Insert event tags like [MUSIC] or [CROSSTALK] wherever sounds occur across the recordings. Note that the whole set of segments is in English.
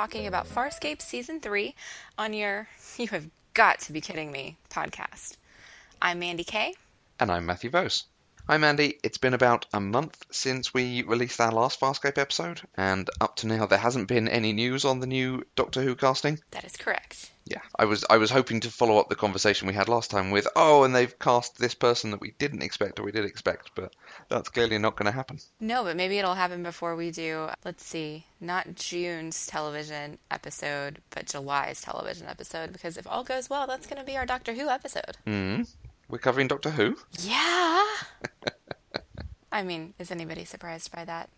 talking about Farscape Season 3 on your [LAUGHS] You Have Got to Be Kidding Me podcast. I'm Mandy Kay. And I'm Matthew Vose. Hi, Mandy. It's been about a month since we released our last Farscape episode, and up to now there hasn't been any news on the new Doctor Who casting. That is correct. Yeah, I was I was hoping to follow up the conversation we had last time with, oh, and they've cast this person that we didn't expect or we did expect, but that's clearly not going to happen. No, but maybe it'll happen before we do, let's see, not June's television episode, but July's television episode, because if all goes well, that's going to be our Doctor Who episode. Hmm. We're covering Doctor Who? Yeah. [LAUGHS] I mean, is anybody surprised by that?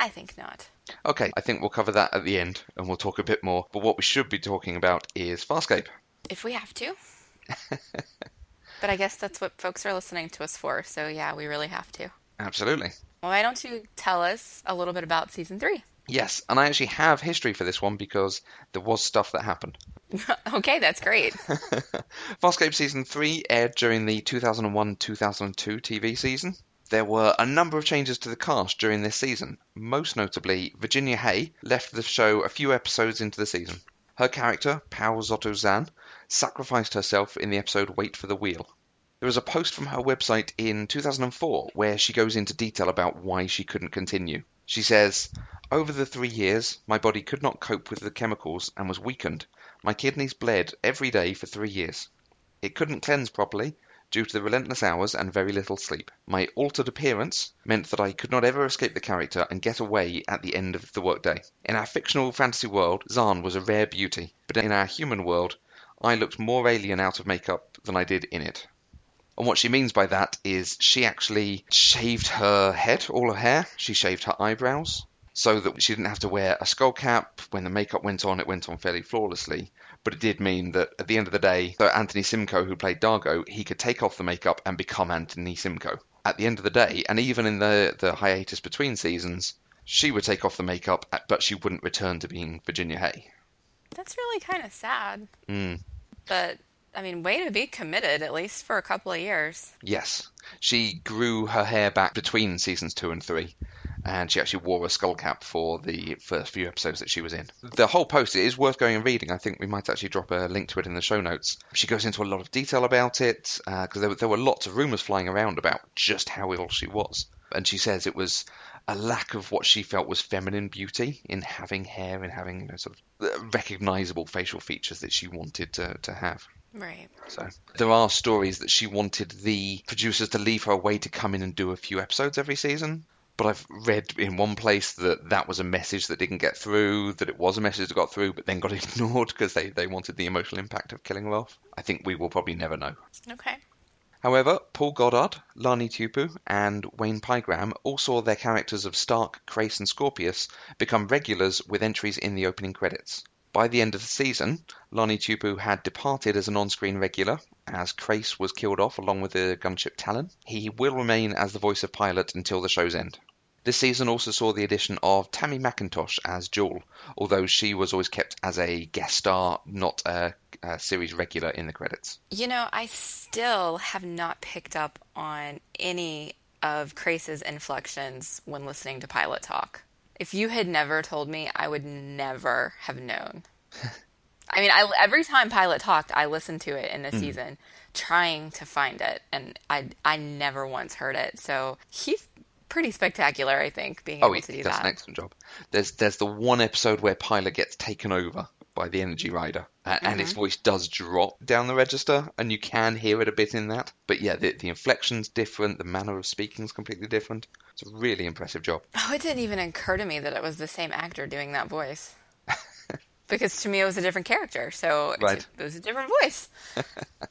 I think not. Okay, I think we'll cover that at the end and we'll talk a bit more. But what we should be talking about is Farscape. If we have to. [LAUGHS] but I guess that's what folks are listening to us for, so yeah, we really have to. Absolutely. Well, why don't you tell us a little bit about season three? Yes, and I actually have history for this one because there was stuff that happened. [LAUGHS] okay, that's great. [LAUGHS] Farscape Season 3 aired during the 2001 2002 TV season. There were a number of changes to the cast during this season. Most notably, Virginia Hay left the show a few episodes into the season. Her character, Pa'u Zotoh Zhaan, sacrificed herself in the episode Wait for the Wheel. There is a post from her website in 2004 where she goes into detail about why she couldn't continue. She says, Over the three years, my body could not cope with the chemicals and was weakened. My kidneys bled every day for three years. It couldn't cleanse properly due to the relentless hours and very little sleep. My altered appearance meant that I could not ever escape the character and get away at the end of the workday. In our fictional fantasy world, Zhaan was a rare beauty, but in our human world, I looked more alien out of makeup than I did in it. And what she means by that is she actually shaved her head, all her hair. She shaved her eyebrows so that she didn't have to wear a skull cap. When the makeup went on, it went on fairly flawlessly. But it did mean that at the end of the day, so Anthony Simcoe, who played D'Argo, he could take off the makeup and become Anthony Simcoe. At the end of the day, and even in the, the hiatus between seasons, she would take off the makeup, but she wouldn't return to being Virginia Hay. That's really kind of sad. Mm. But I mean, way to be committed, at least for a couple of years. Yes. She grew her hair back between seasons two and three, and she actually wore a skull cap for the first few episodes that she was in. The whole post is worth going and reading. I think we might actually drop a link to it in the show notes. She goes into a lot of detail about it, because uh, there, there were lots of rumours flying around about just how ill she was. And she says it was a lack of what she felt was feminine beauty in having hair and having you know, sort of recognizable facial features that she wanted to, to have. Right. So there are stories that she wanted the producers to leave her away to come in and do a few episodes every season. But I've read in one place that that was a message that didn't get through, that it was a message that got through, but then got [LAUGHS] ignored because they, they wanted the emotional impact of killing her off. I think we will probably never know. Okay. However, Paul Goddard, Lani Tupu, and Wayne Pygram all saw their characters of Stark, Crais, and Scorpius become regulars with entries in the opening credits. By the end of the season, Lani Tupu had departed as an on-screen regular, as Crais was killed off along with the gunship Talon. He will remain as the voice of Pilot until the show's end. This season also saw the addition of Tammy McIntosh as Jool, although she was always kept as a guest star, not a, a, series regular in the credits. You know, I still have not picked up on any of Crais's inflections when listening to Pilot Talk. If you had never told me, I would never have known. [LAUGHS] I mean, I, every time Pilot talked, I listened to it in the mm. season, trying to find it, and I I never once heard it. So he's pretty spectacular, I think, being oh, able to do does that. an excellent job. There's there's the one episode where Pilot gets taken over by the Energy Rider, and, mm-hmm. and his voice does drop down the register, and you can hear it a bit in that. But yeah, the, the inflection's different, the manner of speaking is completely different. It's a really impressive job. Oh, it didn't even occur to me that it was the same actor doing that voice. [LAUGHS] because to me, it was a different character, so right. it was a different voice. [LAUGHS]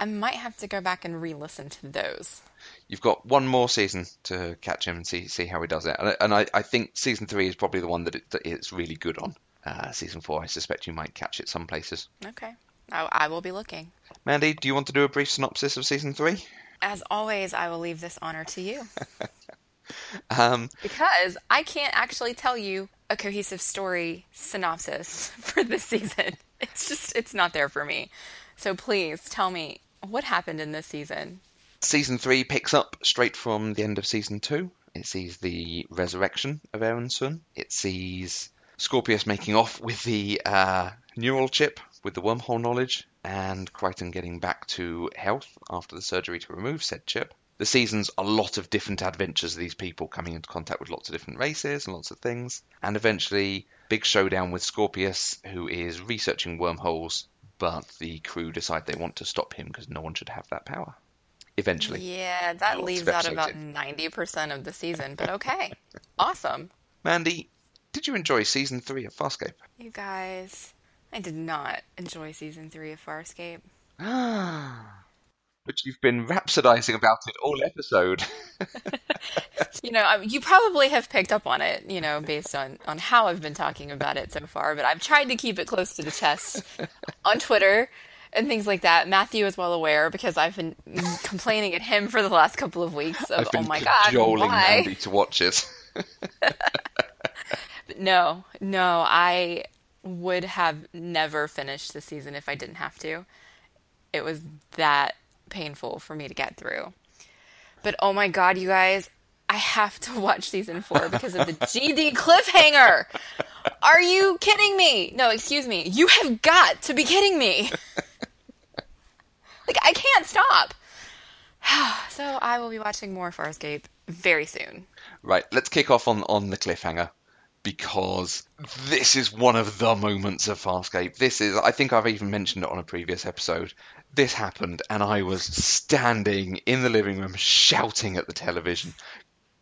I might have to go back and re-listen to those you've got one more season to catch him and see see how he does it. And, and I, I, think season three is probably the one that, it, that it's really good on. Uh, season four, I suspect you might catch it some places. Okay, I, I will be looking. Mandy, do you want to do a brief synopsis of season three? As always, I will leave this honor to you. [LAUGHS] um, because I can't actually tell you a cohesive story synopsis [LAUGHS] for this season. It's just, it's not there for me. So please tell me what happened in this season. Season 3 picks up straight from the end of Season 2 It sees the resurrection of Aeryn Sun. It sees Scorpius making off with the uh, neural chip with the wormhole knowledge, and Crichton getting back to health after the surgery to remove said chip. The season's a lot of different adventures of these people coming into contact with lots of different races and lots of things. And eventually, big showdown with Scorpius, who is researching wormholes, but the crew decide they want to stop him because no one should have that power. Eventually. Yeah, that leaves out about 90% of the season, but [LAUGHS] okay. awesome. Mandy, did you enjoy season three of Farscape? You guys, I did not enjoy season three of Farscape. [GASPS] [SIGHS] [LAUGHS] but you've been rhapsodizing about it all episode. [LAUGHS] You know, I- you probably have picked up on it, you know, based on, on how I've been talking about it so far, but I've tried to keep it close to the chest on Twitter and things like that. Matthew is well aware because I've been complaining at him for the last couple of weeks of, oh my god, why? Mandy to watch it. [LAUGHS] No, no, I would have never finished the season if I didn't have to. It was that painful for me to get through. But oh my god, you guys, I have to [LAUGHS] watch season four because of the [LAUGHS] GD cliffhanger. Are you kidding me? No, excuse me. You have got to be kidding me. [LAUGHS] like, I can't stop. [SIGHS] so I will be watching more Farscape very soon. Right, let's kick off on, on the cliffhanger because this is one of the moments of Farscape. This is, I think I've even mentioned it on a previous episode. This happened, and I was standing in the living room shouting at the television.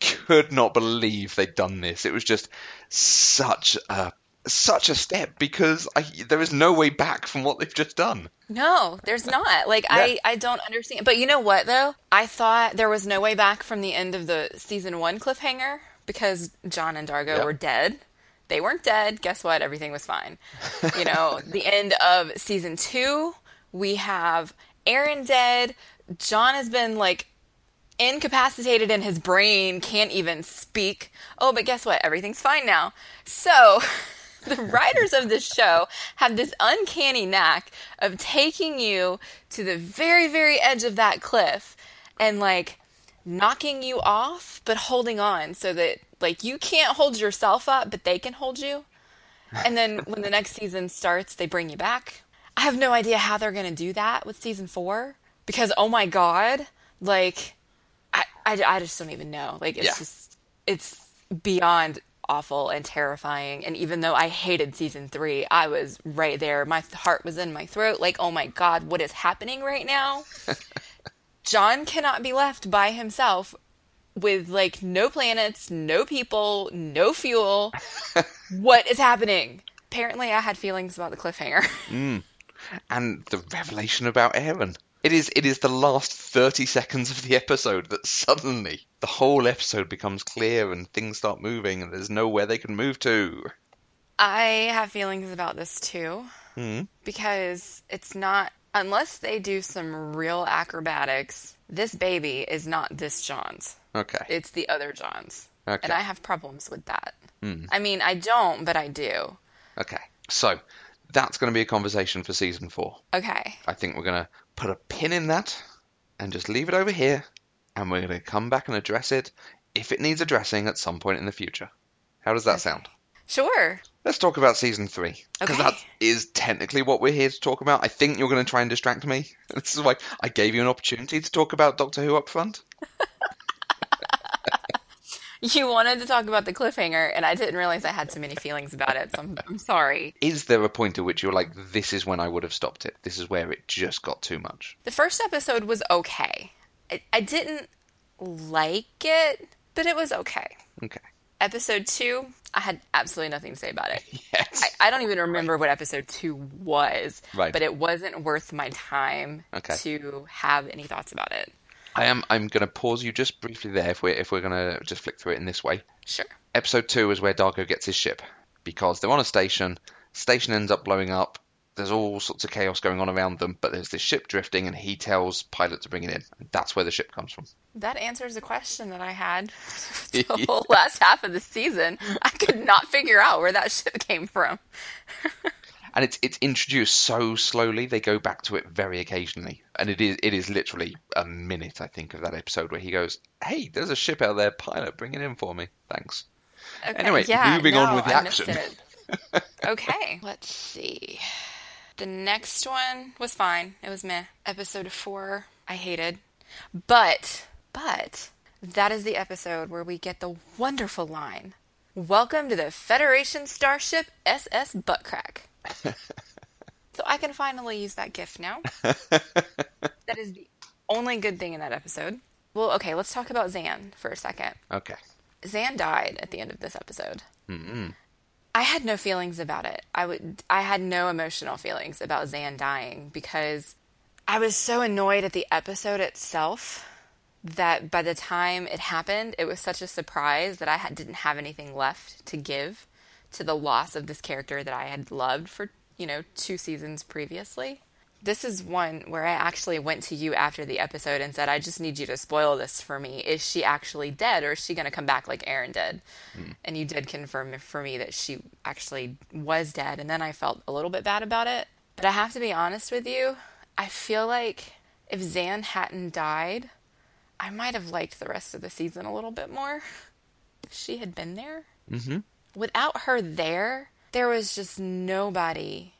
Could not believe they'd done this. It was just such a such a step because I, there is no way back from what they've just done. No, there's not. Like I, I don't understand. But you know what though? I thought there was no way back from the end of the season one cliffhanger because John and D'Argo Yeah. were dead. They weren't dead. Guess what? Everything was fine. You know, [LAUGHS] the end of season two, we have Aeryn dead. John has been like incapacitated in his brain, can't even speak. Oh, but guess what? Everything's fine now. So, [LAUGHS] the writers of this show have this uncanny knack of taking you to the very, very edge of that cliff and like knocking you off, but holding on so that like you can't hold yourself up, but they can hold you. And then when the next season starts, they bring you back. I have no idea how they're going to do that with season four because, oh my God, like, I, I, I just don't even know. Like, it's Yeah. just, it's beyond awful and terrifying. And even though I hated season three, I was right there. My heart was in my throat. Like, oh my God, what is happening right now? [LAUGHS] John cannot be left by himself with like no planets, no people, no fuel. [LAUGHS] what is happening? Apparently, I had feelings about the cliffhanger. Mm. And the revelation about Aeryn. It is it is the last 30 seconds of the episode that suddenly the whole episode becomes clear and things start moving and there's nowhere they can move to. I have feelings about this too Hmm. because it's not unless they do some real acrobatics. This baby is not this John's. Okay. It's the other John's. Okay. And I have problems with that. I mean, I don't, but I do. Okay. So that's going to be a conversation for season 4. Okay. I think we're going to put a pin in that and just leave it over here and we're going to come back and address it if it needs addressing at some point in the future. How does that Okay. sound? Sure. Let's talk about season three. Because Okay. that is technically what we're here to talk about. I think you're going to try and distract me. [LAUGHS] This is why I gave you an opportunity to talk about Doctor Who up front. [LAUGHS] You wanted to talk about the cliffhanger, and I didn't realize I had so many feelings about it, so I'm, I'm sorry. Is there a point at which you're like, this is when I would have stopped it? This is where it just got too much. The first episode was okay. I, I didn't like it, but it was okay. Okay. Episode two, I had absolutely nothing to say about it. [LAUGHS] Yes. I, I don't even remember what episode two was, Right. but it wasn't worth my time Okay. to have any thoughts about it. I am. I'm going to pause you just briefly there. If we're if we're going to just flick through it in this way. Sure. Episode two is where D'Argo gets his ship because they're on a station. Station ends up blowing up. There's all sorts of chaos going on around them, but there's this ship drifting, and he tells pilot to bring it in. And that's where the ship comes from. That answers the question that I had [LAUGHS] the [LAUGHS] whole last half of the season. I could not figure out where that ship came from. [LAUGHS] and it's it's introduced so slowly. They go back to it very occasionally, and it is it is literally a minute, I think, of that episode where he goes, "Hey, there's a ship out there, pilot, bring it in for me, thanks." Okay, Anyway, yeah, moving on with the I action. [LAUGHS] okay, let's see. The next one was fine. It was meh. Episode four, I hated. But, but, that is the episode where we get the wonderful line Welcome to the Federation Starship SS Buttcrack. [LAUGHS] so I can finally use that gift now. [LAUGHS] that is the only good thing in that episode. Well, okay, let's talk about Zhaan for a second. Okay. Zhaan died at the end of this episode. Mm-hmm. I had no feelings about it. I would I had no emotional feelings about Zhaan dying because I was so annoyed at the episode itself that by the time it happened, it was such a surprise that I had, didn't have anything left to give to the loss of this character that I had loved for, you know, two seasons previously. This is one where I actually went to you after the episode and said, I just need you to spoil this for me. Is she actually dead or is she going to come back like Aeryn did? And you did confirm for me that she actually was dead. And then I felt a little bit bad about it. But I have to be honest with you. I feel like if Zhaan hadn't died, I might have liked the rest of the season a little bit more [LAUGHS] if she had been there. Mm-hmm. Without her there, there was just nobody,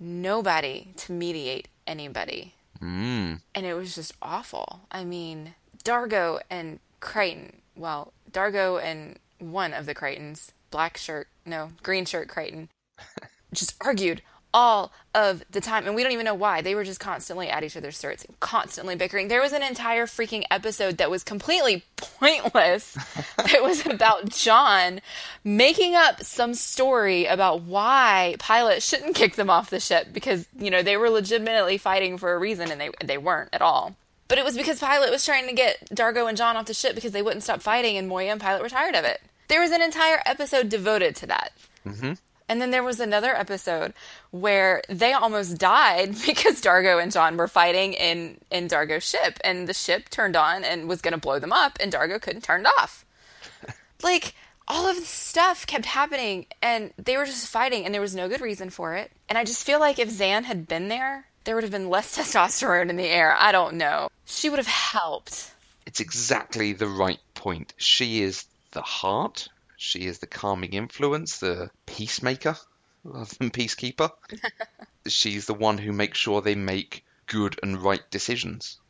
nobody to mediate anybody. Mm. And it was just awful. I mean, D'Argo and Crichton, well, D'Argo and one of the Crichtons, black shirt, no, green shirt Crichton, [LAUGHS] just argued all of the time. And we don't even know why. They were just constantly at each other's throats, constantly bickering. There was an entire freaking episode that was completely pointless. [LAUGHS] it was about John making up some story about why Pilot shouldn't kick them off the ship because, you know, they were legitimately fighting for a reason and they, they weren't at all. But it was because Pilot was trying to get D'Argo and John off the ship because they wouldn't stop fighting and Moya and Pilot were tired of it. There was an entire episode devoted to that. Mm-hmm. And then there was another episode where they almost died [LAUGHS] because D'Argo and John were fighting in, in D'Argo's ship, and the ship turned on and was going to blow them up, and D'Argo couldn't turn it off. [LAUGHS] like, all of this stuff kept happening, and they were just fighting, and there was no good reason for it. And I just feel like if Zhaan had been there, there would have been less [LAUGHS] testosterone in the air. I don't know. She would have helped. It's exactly the right point. She is the heart. She is the calming influence, the peacemaker rather than peacekeeper. [LAUGHS] She's the one who makes sure they make good and right decisions.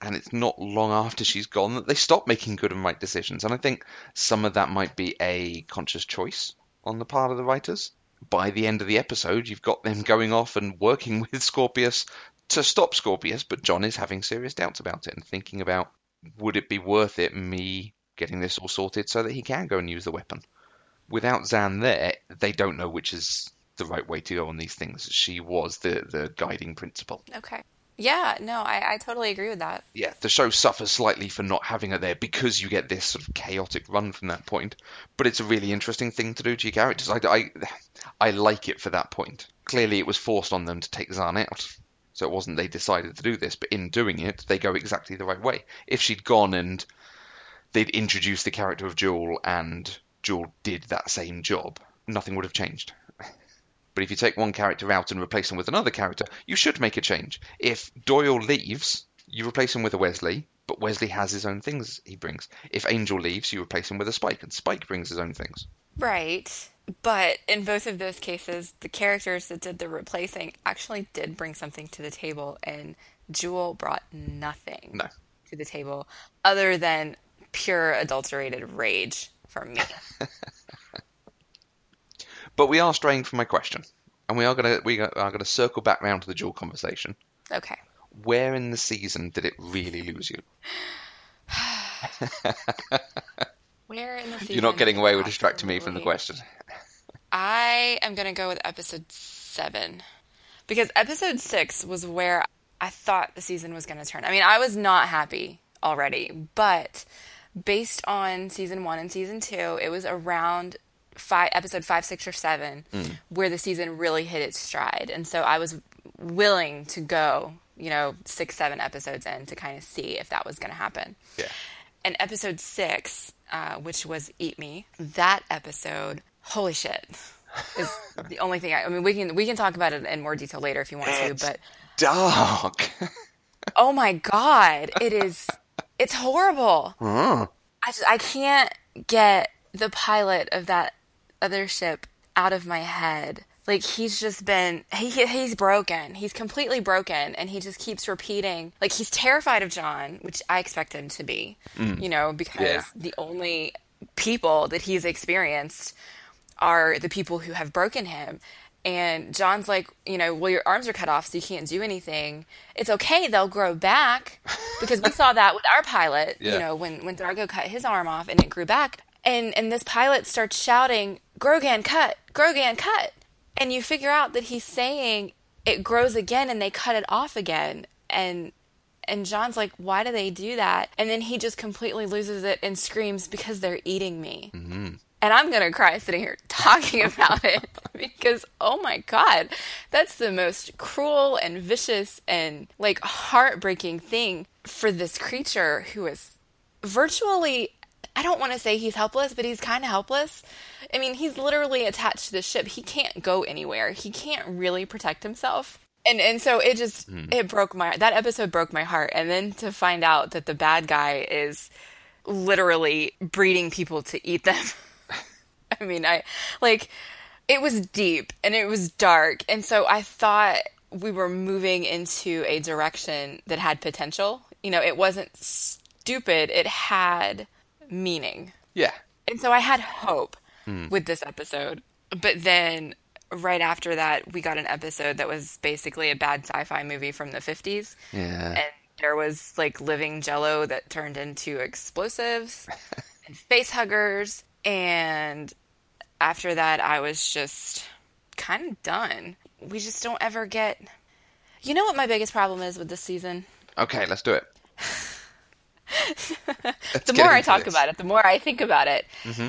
And it's not long after she's gone that they stop making good and right decisions. And I think some of that might be a conscious choice on the part of the writers. By the end of the episode, you've got them going off and working [LAUGHS] with Scorpius to stop Scorpius, but John is having serious doubts about it and thinking about would it be worth it me getting this all sorted so that he can go and use the weapon. Without Zhaan there, they don't know which is the right way to go on these things. She was the, the guiding principle. Okay. Yeah, no, I, I totally agree with that. Yeah, the show suffers slightly for not having her there because you get this sort of chaotic run from that point. But it's a really interesting thing to do to your characters. I, I, I like it for that point. Clearly, it was forced on them to take Zhaan out. So it wasn't they decided to do this, but in doing it, they go exactly the right way. If she'd gone and they'd introduced the character of Jool and Jool did that same job, nothing would have changed. [LAUGHS] But if you take one character out and replace him with another character, you should make a change. If Doyle leaves, you replace him with a Wesley, but Wesley has his own things he brings. If Angel leaves, you replace him with a Spike, and Spike brings his own things. Right. But in both of those cases, the characters that did the replacing actually did bring something to the table, and Jool brought nothing No. to the table other than pure adulterated rage from me. [LAUGHS] But we are straying from my question, and we are gonna we are gonna circle back round to the Jool conversation. okay. Where in the season did it really lose you? [LAUGHS] Where in the season? You're not getting away with distracting me from the question. I am going to go with episode seven because episode six was where I thought the season was going to turn. I mean, I was not happy already, but based on season one and season two, it was around five, episode five, six, or seven where the season really hit its stride. And so I was willing to go, you know, six, seven episodes in to kind of see if that was going to happen. Yeah. And episode six, uh, which was Eat Me, that episode, holy shit. Is [LAUGHS] the only thing I, I mean we can we can talk about it in more detail later if you want It's to, but dark. [LAUGHS] oh my god, it is it's horrible. Hmm. I just I can't get the pilot of that other ship out of my head. Like he's just been he he's broken. He's completely broken and he just keeps repeating like he's terrified of John, which I expect him to be. You know, because Yeah. the only people that he's experienced are the people who have broken him. And John's like, you know, well, your arms are cut off, so you can't do anything. It's okay, they'll grow back. Because we saw that with our pilot, Yeah. you know, when, when D'Argo cut his arm off and it grew back. And, and this pilot starts shouting, Grogan, cut! Grogan, cut! And you figure out that he's saying it grows again and they cut it off again. And and John's like, why do they do that? And then he just completely loses it and screams, because they're eating me. Mm-hmm. And I'm going to cry sitting here talking [LAUGHS] about it because, oh my God, that's the most cruel and vicious and like heartbreaking thing for this creature who is virtually, I don't want to say he's helpless, but he's kind of helpless. I mean, he's literally attached to the ship. He can't go anywhere, he can't really protect himself. And and so it just hmm. it broke my that episode broke my heart. And then to find out that the bad guy is literally breeding people to eat them [LAUGHS] [LAUGHS] i mean i like it was deep and it was dark and so i thought we were moving into a direction that had potential you know it wasn't stupid it had meaning Yeah. and so I had hope hmm. with this episode. But then right after that, we got an episode that was basically a bad sci fi movie from the 50s. Yeah. And there was like living jello that turned into explosives [LAUGHS] and face huggers. And after that, I was just kind of done. We just don't ever get. You know what my biggest problem is with this season? Okay, let's do it. [LAUGHS] the more I talk about it, the more I think about it, mm-hmm.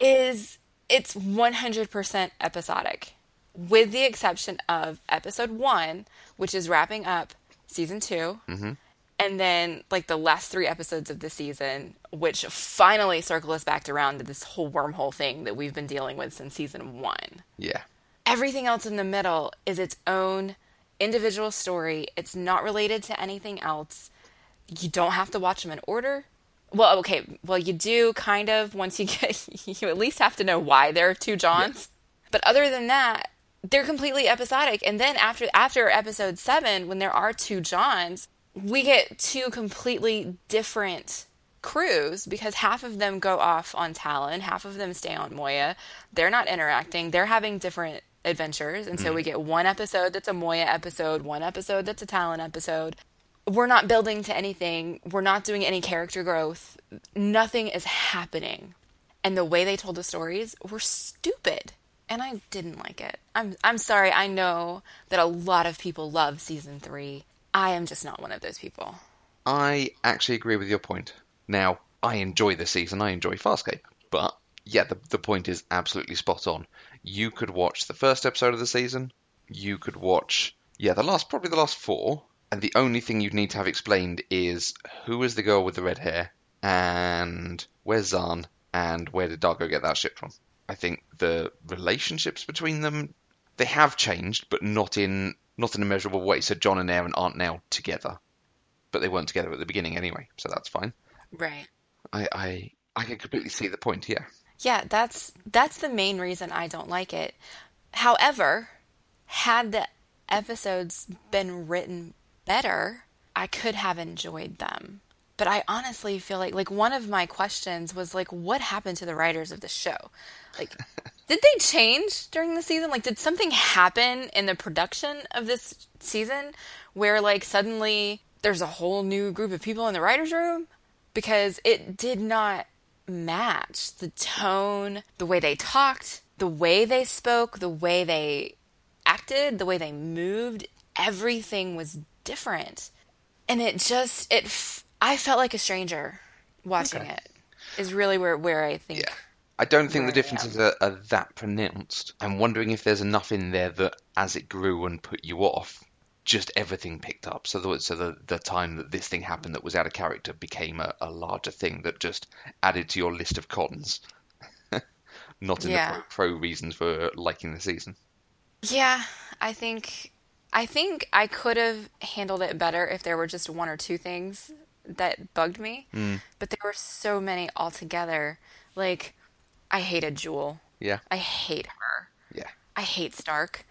is it's 100% episodic, with the exception of episode one, which is wrapping up season 2 mm-hmm. And then like the last three episodes of the season, which finally circle us back around to this whole wormhole thing that we've been dealing with since season one Yeah. everything else in the middle is its own individual story. It's not related to anything else. You don't have to watch them in order. Well, okay, well you do kind of once you [LAUGHS] get you at least have to know why there are two Johns. But other than that, they're completely episodic. And then after after episode 7 when there are two Johns, we get two completely different crews because half of them go off on Talon, half of them stay on Moya. They're not interacting. They're having different adventures. And so we mm-hmm. get one episode that's a Moya episode, one episode that's a Talon episode. We're not building to anything. We're not doing any character growth. Nothing is happening. And the way they told the stories were stupid. And I didn't like it. I'm I'm sorry. I know that a lot of people love season 3. I am just not one of those people. I actually agree with your point. Now, I enjoy the season, I enjoy Farscape, but yeah, the, the point is absolutely spot on. You could watch the first episode of the season, you could watch, yeah, the last, probably the last four, and the only thing you'd need to have explained is who is the girl with the red hair, and where's Zhaan, and where did D'Argo get that ship from? I think the relationships between them, they have changed, but not in not in a measurable way. So John and Aeryn aren't now together but they weren't together at the beginning anyway, so that's fine. Right. I I, I can completely see the point. Yeah, Yeah, that's that's the main reason I don't like it. However, had the episodes been written better, I could have enjoyed them. But I honestly feel like like one of my questions was like what happened to the writers of the show? Like [LAUGHS] did they change during the season? Like did something happen in the production of this season where like suddenly there's a whole new group of people in the writers room because it did not match the tone, the way they talked, the way they spoke, the way they acted, the way they moved. Everything was different. And it just, it, f- I felt like a stranger watching Okay. it, is really where, where I think. yeah. I don't think the differences are, are that pronounced. I'm wondering if there's enough in there that, as it grew and put you off, just everything picked up. So the so the, the time that this thing happened that was out of character became a, a larger thing that just added to your list of cons. [LAUGHS] not in Yeah. the pro, pro reasons for liking the season. Yeah, I think I think I could have handled it better if there were just one or two things that bugged me. Hmm. But there were so many altogether. Like I hated Jool. Yeah, I hate her. yeah, I hate Stark.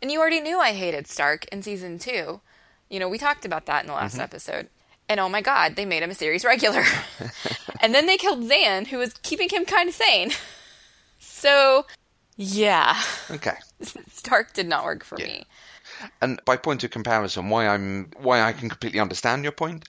And you already knew I hated Stark in season 2. You know, we talked about that in the last mm-hmm. episode. And oh my god, they made him a series regular. [LAUGHS] [LAUGHS] and then they killed Zhaan, who was keeping him kind of sane. [LAUGHS] So, yeah. okay. Stark did not work for Yeah. me. And by point of comparison, why I'm why I can completely understand your point.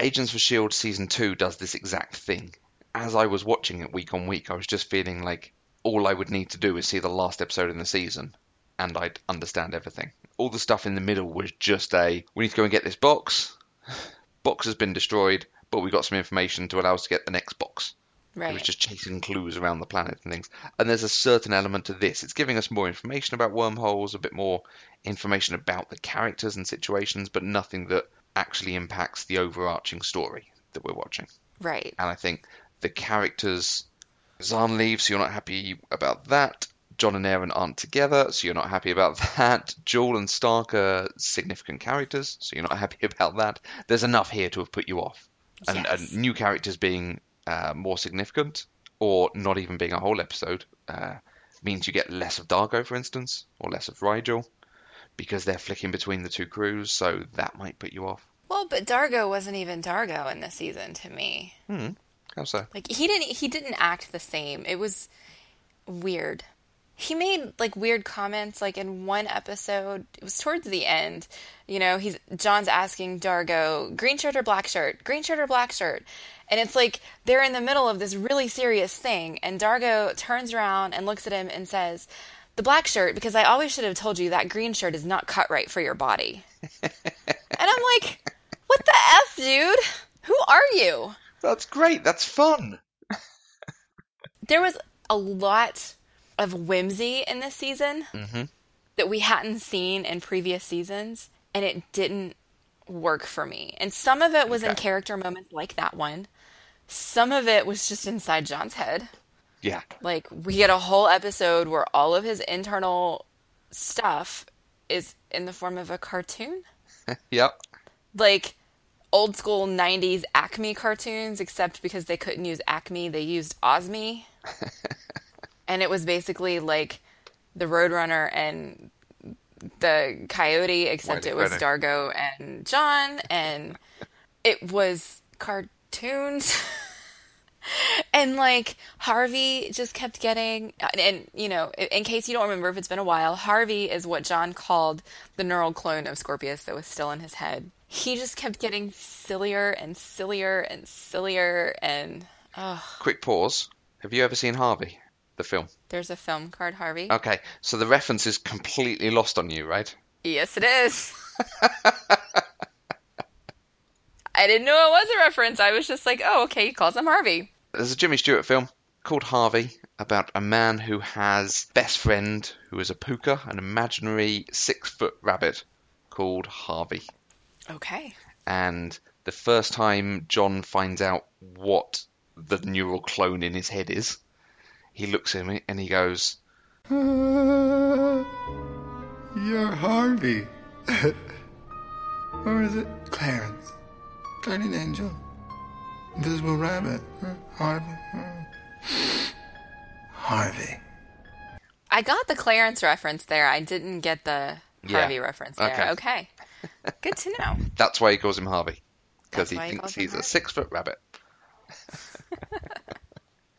Agents for Shield season two does this exact thing. As I was watching it week on week, I was just feeling like all I would need to do is see the last episode in the season, and I'd understand everything. All the stuff in the middle was just a we need to go and get this box. [SIGHS] Box has been destroyed, but we got some information to allow us to get the next box. It was just chasing clues around the planet and things. And there's a certain element to this. It's giving us more information about wormholes, a bit more information about the characters and situations, but nothing that actually impacts the overarching story that we're watching. Right. And I think the characters. Zhaan leaves, so you're not happy about that. John and Aeryn aren't together, so you're not happy about [LAUGHS] that. Jool and Stark are significant characters, so you're not [LAUGHS] happy about that. There's enough here to have put you off. And, Yes. and new characters being uh, more significant, or not even being a whole episode, uh, means you get less of D'Argo, for instance, or less of Rygel, because they're flicking between the two crews, so that might put you off. Well, but D'Argo wasn't even D'Argo in this season to me. How so? Like he didn't he didn't act the same. It was weird. He made like weird comments like in one episode, it was towards the end. You know, he's John's asking D'Argo, green shirt or black shirt? Green shirt or black shirt? And it's like they're in the middle of this really serious thing and D'Argo turns around and looks at him and says, "The black shirt because I always should have told you that green shirt is not cut right for your body." [LAUGHS] and I'm like, "What the f, dude? Who are you?" That's great. That's fun. there was a lot of whimsy in this season mm-hmm. that we hadn't seen in previous seasons, and it didn't work for me. And some of it was in character moments like that one. Some of it was just inside John's head. Yeah. Like we get a whole episode where all of his internal stuff is in the form of a cartoon. [LAUGHS] Yep. Like old school 90s Acme cartoons, except because they couldn't use Acme, they used Osme. [LAUGHS] and it was basically like the Roadrunner and the Coyote, except Wiley it was. D'Argo and John, and it was cartoons. [LAUGHS] and like Harvey just kept getting, and you know, in case you don't remember, if it's been a while, Harvey is what John called the neural clone of Scorpius that was still in his head. He just kept getting sillier and sillier and sillier, and oh, Quick pause. Have you ever seen Harvey, the film? there's a film card Harvey. Okay, so the reference is completely lost on you, right? Yes, it is. [LAUGHS] I didn't know it was a reference. I was just like, oh, okay, he calls him Harvey. There's a Jimmy Stewart film called Harvey about a man who has best friend who is a pooka, an imaginary six foot rabbit called Harvey. Okay. And the first time John finds out what the neural clone in his head is, he looks at me and he goes, [LAUGHS] You're Harvey. [LAUGHS] or is it Clarence? Guardian Angel. Invisible Rabbit. Huh? Harvey. Huh? [GASPS] Harvey. I got the Clarence reference there. I didn't get the Yeah. Harvey reference there. Okay. Okay. Good to know. [LAUGHS] That's why he calls him Harvey. Because he why he thinks calls him he's a Harvey. six foot rabbit. [LAUGHS]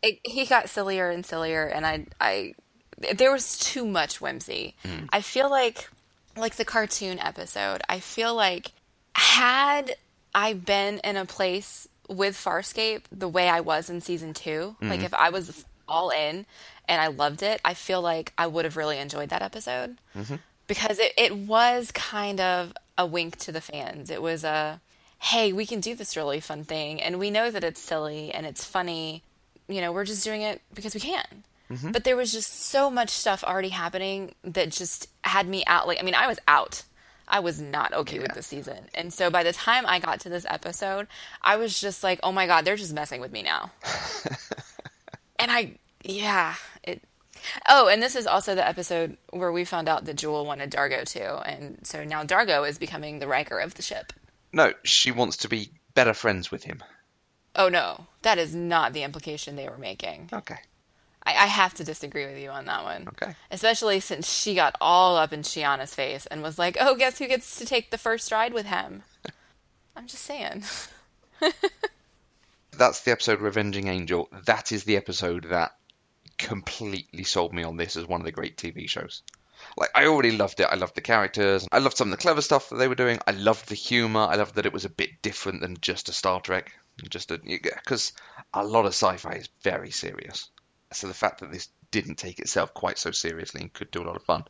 It, he got sillier and sillier, and I, I, there was too much whimsy. Hmm. I feel like, like the cartoon episode. I feel like had I been in a place with Farscape the way I was in season 2 hmm. like if I was all in and I loved it, I feel like I would have really enjoyed that episode mm-hmm. because it, it was kind of a wink to the fans. It was a, hey, we can do this really fun thing, and we know that it's silly and it's funny. You know, we're just doing it because we can. Mm-hmm. But there was just so much stuff already happening that just had me out. Like, I mean, I was out. I was not okay with the season. And so by the time I got to this episode, I was just like, oh my God, they're just messing with me now. [LAUGHS] and I, yeah, it, Oh, and this is also the episode where we found out that Jool wanted D'Argo too, and so now D'Argo is becoming the Riker of the ship. No, she wants to be better friends with him. Oh no, that is not the implication they were making. Okay. I, I have to disagree with you on that one. Okay. Especially since she got all up in Chiana's face and was like, "Oh, guess who gets to take the first ride with him?" [LAUGHS] I'm just saying. [LAUGHS] That's the episode Revenging Angel. That is the episode that completely sold me on this as one of the great TV shows. Like I already loved it. I loved the characters. I loved some of the clever stuff that they were doing. I loved the humor. I loved that it was a bit different than just a Star Trek. Just a because a lot of sci-fi is very serious. So the fact that this didn't take itself quite so seriously and could do a lot of fun,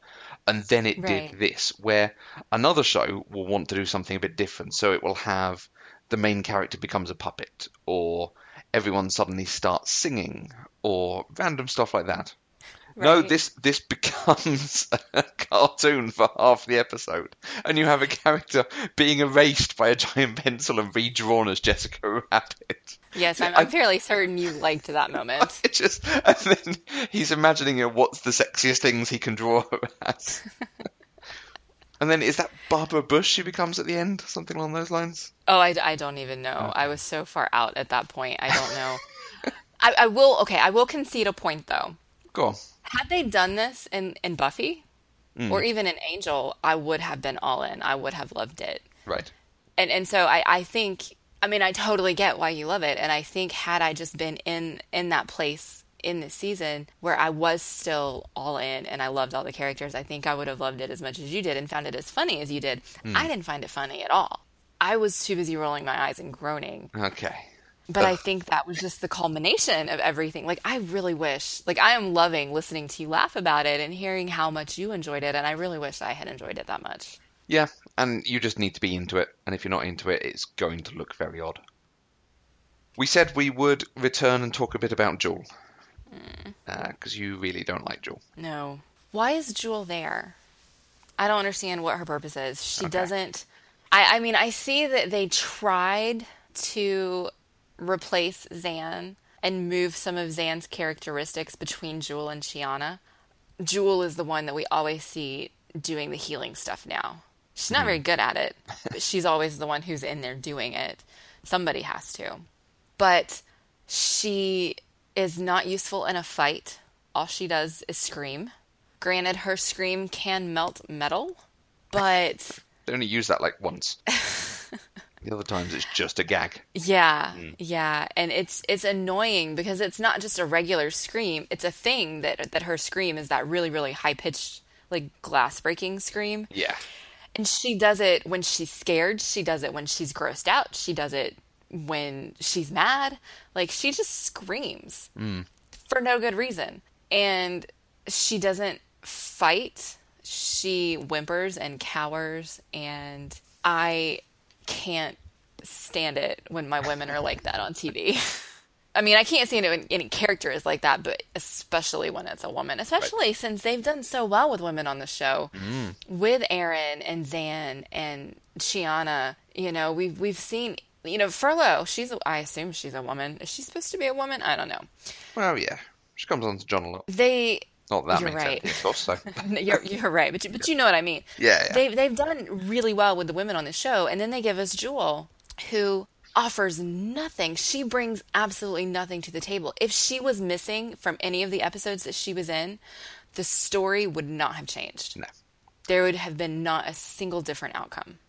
and then it Right. did this, where another show will want to do something a bit different. So it will have the main character becomes a puppet, or everyone suddenly starts singing, or random stuff like that. No, this this [LAUGHS] becomes a cartoon for half the episode, and you have a character being erased by a giant pencil and redrawn as Jessica Rabbit. Yes, I'm, I- I'm fairly certain you liked that moment. [LAUGHS] It just and then he's imagining you know, what's the sexiest things he can draw her [LAUGHS] as. And then is that Barbara Bush she becomes at the end, something along those lines? Oh, I, I don't even know. I was so far out at that point. I don't know. [LAUGHS] I, I will. Okay, I will concede a point though. Go on. Had they done this in in Buffy, mm. or even in Angel, I would have been all in. I would have loved it. Right. and and so I, I think I mean I totally get why you love it and I think had I just been in in that place in this season where I was still all in and I loved all the characters I think I would have loved it as much as you did and found it as funny as you did. Hmm. I didn't find it funny at all. I was too busy rolling my eyes and groaning. Okay. but I think that was just the culmination of everything. Like I really wish like I am loving listening to you laugh about it and hearing how much you enjoyed it and I really wish I had enjoyed it that much. Yeah, and you just need to be into it, and if you're not into it, it's going to look very odd. We said we would return and talk a bit about Jool, Uh, because you really don't like Jool. No. Why is Jool there? I don't understand what her purpose is. She Okay. doesn't. I, I mean, I see that they tried to replace Zhaan and move some of Zhaan's characteristics between Jool and Chiana. Jool is the one that we always see doing the healing stuff now. She's not hmm. very good at it, [LAUGHS] but she's always the one who's in there doing it. Somebody has to. But she is not useful in a fight. All she does is scream. Granted, her scream can melt metal, but [LAUGHS] They only use that like once. [LAUGHS] the other times it's just a gag. yeah, mm. yeah, and it's it's annoying because it's not just a regular scream. It's a thing that that her scream is that really really high pitched like glass breaking scream. Yeah. And she does it when she's scared. She does it when she's grossed out. She does it when she's mad. Like she just screams mm. for no good reason. And she doesn't fight. She whimpers and cowers. And I can't stand it when my women are like that on TV. [LAUGHS] I mean, I can't stand it when any character is like that, but especially when it's a woman. Especially since they've done so well with women on the show, mm. with Aeryn and Zhaan and Chiana. You know, we've we've seen. You know, Furlow. She's. A, I assume she's a woman. Is she supposed to be a woman? I don't know. Well, yeah. She comes on to John a lot. They. Not that You're makes right. sense, course. So. [LAUGHS] You're you're right, but you, but you know what I mean. Yeah, yeah. They've they've done really well with the women on the show, and then they give us Jool, who offers nothing. She brings absolutely nothing to the table. If she was missing from any of the episodes that she was in, the story would not have changed. No. There would have been not a single different outcome.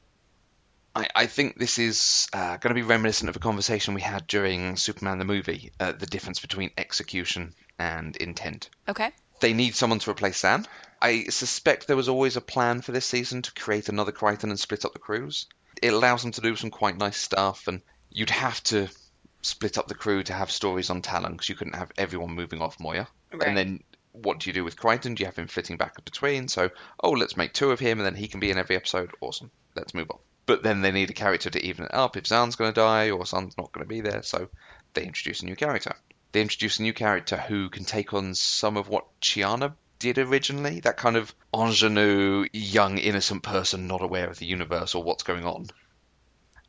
I, I think this is uh, going to be reminiscent of a conversation we had during Superman the movie, uh, the difference between execution and intent. Okay. They need someone to replace Sam. I suspect there was always a plan for this season to create another Crichton and split up the crews. It allows them to do some quite nice stuff, and you'd have to split up the crew to have stories on Talon because you couldn't have everyone moving off Moya. Right. And then what do you do with Crichton? Do you have him flitting back and between? So, oh, let's make two of him, and then he can be in every episode. Awesome. Let's move on. But then they need a character to even it up if Zhaan's going to die or Zhaan's not going to be there, so they introduce a new character. They introduce a new character who can take on some of what Chiana did originally that kind of ingenue, young, innocent person not aware of the universe or what's going on,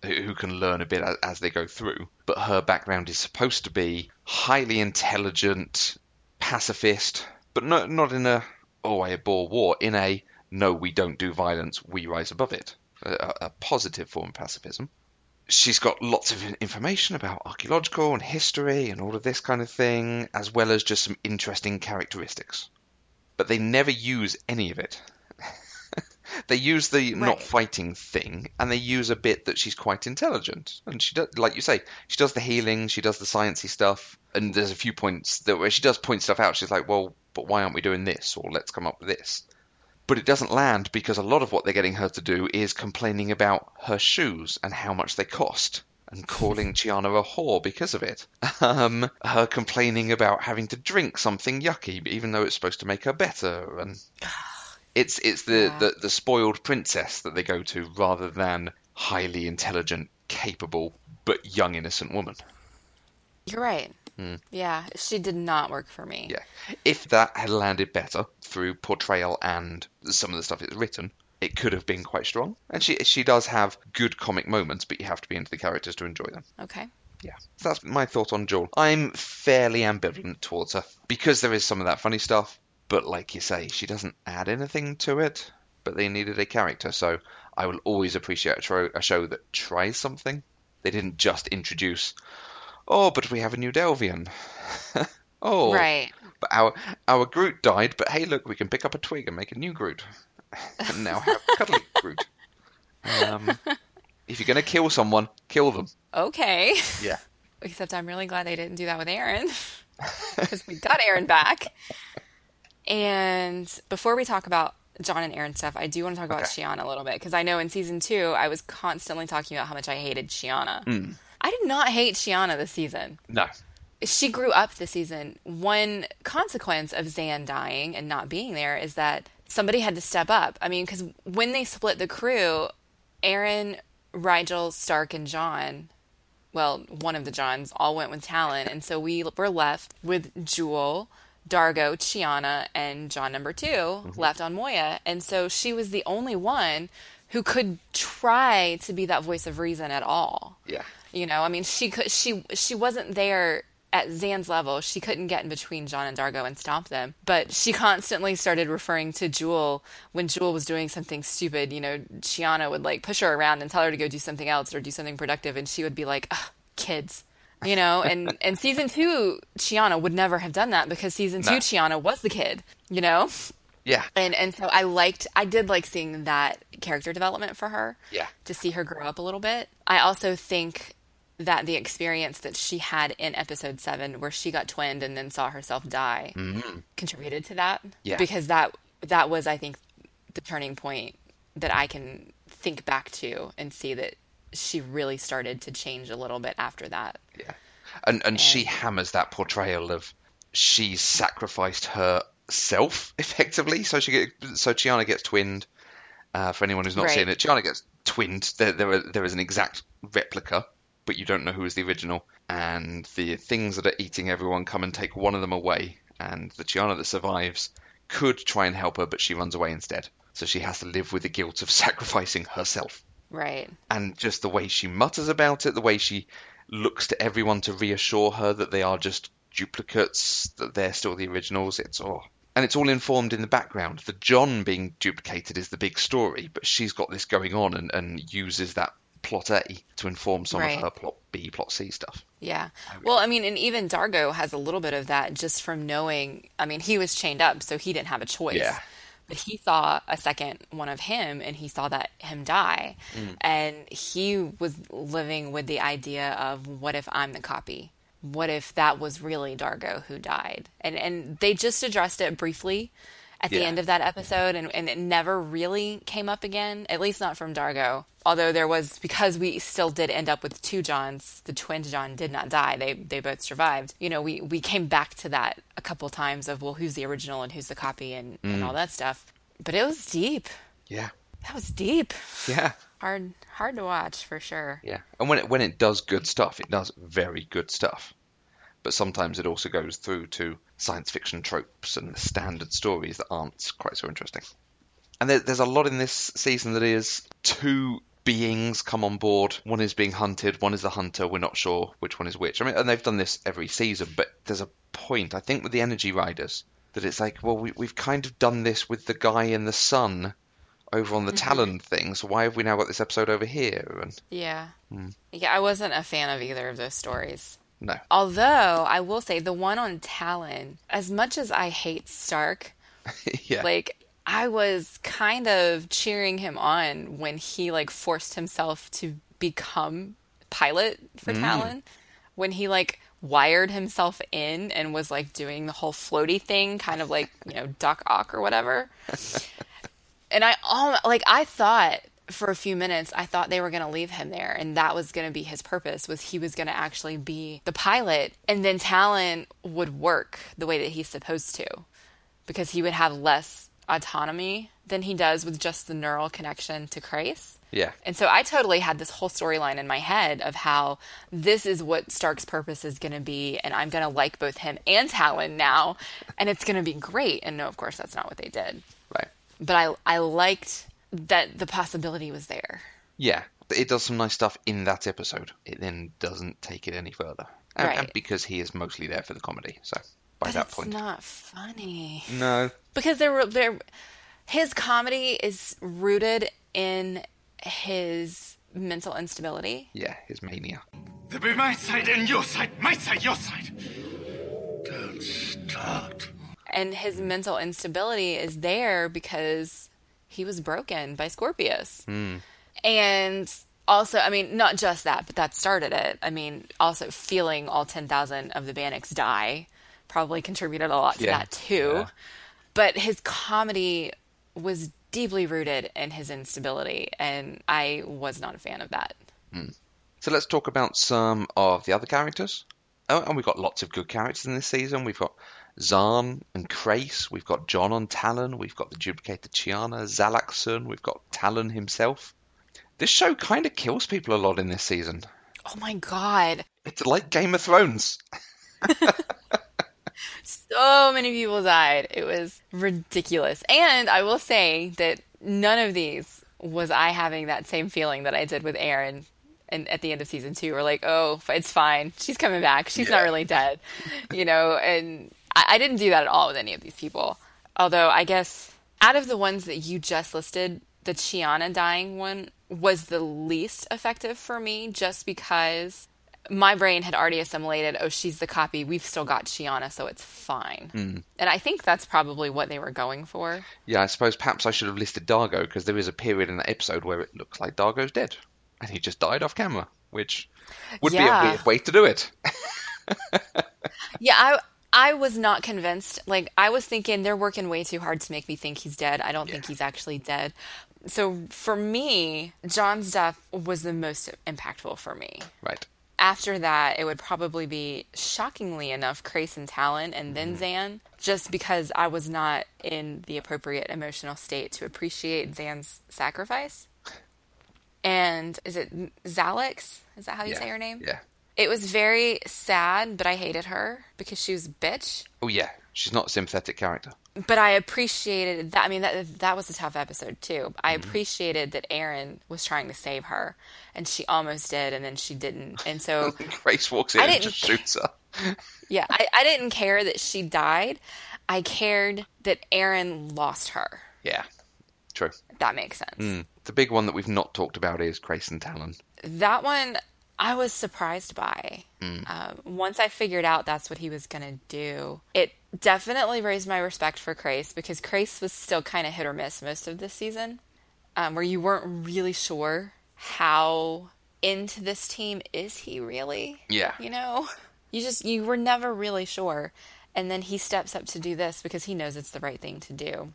who can learn a bit as, they go through. But her background is supposed to be highly intelligent, pacifist, but no, not in a oh I abhor war. In a no, we don't do violence. We rise above it. A, a positive form of pacifism. She's got lots of information about archaeological and history and all of this kind of thing, as well as just some interesting characteristics. But they never use any of it. [LAUGHS] they use the not fighting thing, and they use a bit that she's quite intelligent, and she does, like you say, she does the healing, she does the sciencey stuff, and there's a few points that where she does point stuff out. She's like, well, but why aren't we doing this? Or let's come up with this. But it doesn't land because a lot of what they're getting her to do is complaining about her shoes and how much they cost. And [LAUGHS] calling Chiana a whore because of it. Um, her complaining about having to drink something yucky, even though it's supposed to make her better. And [SIGHS] it's it's the, Yeah. the, the spoiled princess that they go to rather than highly intelligent, capable, but young innocent woman. You're right. Hmm. Yeah, she did not work for me. Yeah. If that had landed better through portrayal and some of the stuff it's written, it could have been quite strong. And she she does have good comic moments, but you have to be into the characters to enjoy them. Okay. Yeah. So that's my thought on Jool. I'm fairly ambivalent towards her because there is some of that funny stuff, but like you say, she doesn't add anything to it. But they needed a character, so I will always appreciate a, tro- a show that tries something. They didn't just introduce, oh, but we have a new Delvian. [LAUGHS] oh, Right. but our our Groot died, but hey, look, we can pick up a twig and make a new Groot, and now have cuddly [LAUGHS] Groot. Um, if you're gonna kill someone, kill them. Okay. Yeah. [LAUGHS] Except I'm really glad they didn't do that with Aeryn because we got Aeryn back. And before we talk about John and Aeryn stuff, I do want to talk about Okay. Chiana a little bit because I know in season two I was constantly talking about how much I hated Chiana. Hmm. I did not hate Chiana this season. No. She grew up this season. One consequence of Zhaan dying and not being there is that somebody had to step up. I mean, because when they split the crew, Aeryn, Rygel, Stark, and John well, one of the Johns all went with Talyn, and so we were left with Jool, D'Argo, Chiana, and John number 2 mm-hmm. left on Moya, and so she was the only one who could try to be that voice of reason at all. Yeah. You know, I mean, she could she she wasn't there at Zhaan's level. She couldn't get in between John and D'Argo and stop them. But she constantly started referring to Jool when Jool was doing something stupid. You know, Chiana would like push her around and tell her to go do something else or do something productive, and she would be like, Ugh, "Kids." You know, [LAUGHS] and and season two, Chiana would never have done that because season two, No. Chiana was the kid. You know, Yeah. and and so I liked, I did like seeing that character development for her Yeah. to see her grow up a little bit. I also think that the experience that she had in episode seven, where she got twinned and then saw herself die, contributed to that. Yeah. Because that that was, I think, the turning point that I can think back to and see that she really started to change a little bit after that. Yeah. And and she hammers that portrayal of she's sacrificed herself [LAUGHS] effectively. So she get so Chiana gets twinned. Uh, for anyone who's not Right. seen it, Chiana gets twinned. There there, there is an exact replica, but you don't know who is the original. And the things that are eating everyone come and take one of them away. And the Chiana that survives could try and help her, but she runs away instead. So she has to live with the guilt of [LAUGHS] sacrificing herself Right. and just the way she mutters about it, the way she looks to everyone to reassure her that they are just duplicates, that they're still the originals. It's all. And it's all informed in the background. The John being duplicated is the big story, but she's got this going on and, and uses that plot A to inform some Right. of her plot B, plot C stuff. Yeah. Well, I mean, and even D'Argo has a little bit of that just from knowing. I mean, he was chained up, so he didn't have a choice. Yeah. But he saw a second one of him, and he saw that him die, mm. and he was living with the idea of what if I'm the copy? What if that was really D'Argo who died? And and they just addressed it briefly at the Yeah. end of that episode, and, and it never really came up again, at least not from D'Argo. Although there was, because we still did end up with two Johns, the twin John did not die. They they both survived. You know, we, we came back to that a couple times of, well, who's the original and who's the copy and, and all mm. that stuff. But it was deep. Yeah. That was deep. Yeah. Hard hard to watch for sure. Yeah. And when it when it does good stuff, it does very good stuff. But sometimes it also goes through to science fiction tropes and the standard stories that aren't quite so interesting. And there, there's a lot in this season that is two beings come on board. One is being hunted, one is the hunter. We're not sure which one is which. I mean, and they've done this every season, but there's a point. I think with the Energy Riders, That it's like, well, we, we've kind of done this with the guy in the sun over on the Talyn thing, so why have we now got this episode over here? And Yeah. Hmm. Yeah, I wasn't a fan of either of those stories. No, Although, I will say, the one on Talyn, as much as I hate Stark, [LAUGHS] yeah, like, I was kind of cheering him on when he, like, forced himself to become pilot for mm. Talyn. When he, like, wired himself in and was, like, doing the whole floaty thing, kind of like, you know, Doc Ock or whatever. [LAUGHS] and I all like I thought for a few minutes I thought they were going to leave him there and that was going to be his purpose was he was going to actually be the pilot and then Talyn would work the way that he's supposed to because he would have less autonomy than he does with just the neural connection to Crais. yeah, And so I totally had this whole storyline in my head of how this is what Stark's purpose is going to be, and I'm going to like both him and Talyn now, and it's going to be great. And no, of course, that's not what they did. right. But I I liked that the possibility was there. Yeah, it does some nice stuff in that episode. It then doesn't take it any further, and, and because he is mostly there for the comedy. So by But that it's point, not funny no, because there were there his comedy is rooted in his mental instability. yeah, his mania. There'll be my side and your side, my side, your side. Don't start. and his mental instability is there because he was broken by Scorpius. Hmm. And also, I mean, not just that, but that started it. I mean, also feeling all 10,000 of the Baniks die probably contributed a lot to Yeah. that too. Yeah. But his comedy was deeply rooted in his instability, and I was not a fan of that. Hmm. So let's talk about some of the other characters. Oh, and we've got lots of good characters in this season. We've got Zhaan and Crais. We've got John on Talyn. We've got the duplicated Chiana, Xalaxa Sun. We've got Talyn himself. This show kind of kills people a lot in this season. Oh my god. It's like Game of Thrones. [LAUGHS] so many people died. It was ridiculous. And I will say that none of these was I having that same feeling that I did with Aeryn and at the end of season two. We're like, oh, it's fine. She's coming back. She's not really dead. You know, and I, I didn't do that at all with any of these people. Although I guess out of the ones that you just listed, the Chiana dying one was the least effective for me just because my brain had already assimilated, oh, she's the copy. We've still got Chiana, so it's fine. Hmm. And I think that's probably what they were going for. Yeah, I suppose perhaps I should have listed D'Argo because there is a period in that episode where it looks like D'Argo's dead. And he just died off camera, which would be a weird way to do it. [LAUGHS] Yeah, I I was not convinced. Like I was thinking they're working way too hard to make me think he's dead. I don't think he's actually dead. So for me, John's death was the most impactful for me. right. After that, it would probably be shockingly enough Crais and Talyn and then mm-hmm. Zhaan, just because I was not in the appropriate emotional state to appreciate Zhaan's sacrifice. And is it Zalix? Is that how you Yeah. say her name? Yeah. It was very sad, but I hated her because she was a bitch. Oh, yeah. She's not a sympathetic character. But I appreciated that. I mean, that that was a tough episode too. I appreciated that Aeryn was trying to save her, and she almost did, and then she didn't. And so, [LAUGHS] Crais walks in and just shoots her. [LAUGHS] yeah, I, I didn't care that she died. I cared that Aeryn lost her. Yeah. True. That makes sense. Mm. The big one that we've not talked about is Crais and Talyn. That one I was surprised by. Um, once I figured out that's what he was going to do, it definitely raised my respect for Crais because Crais was still kind of hit or miss most of this season, um, where you weren't really sure how into this team is he really. Yeah. You know, [LAUGHS] you just you were never really sure, and then he steps up to do this because he knows it's the right thing to do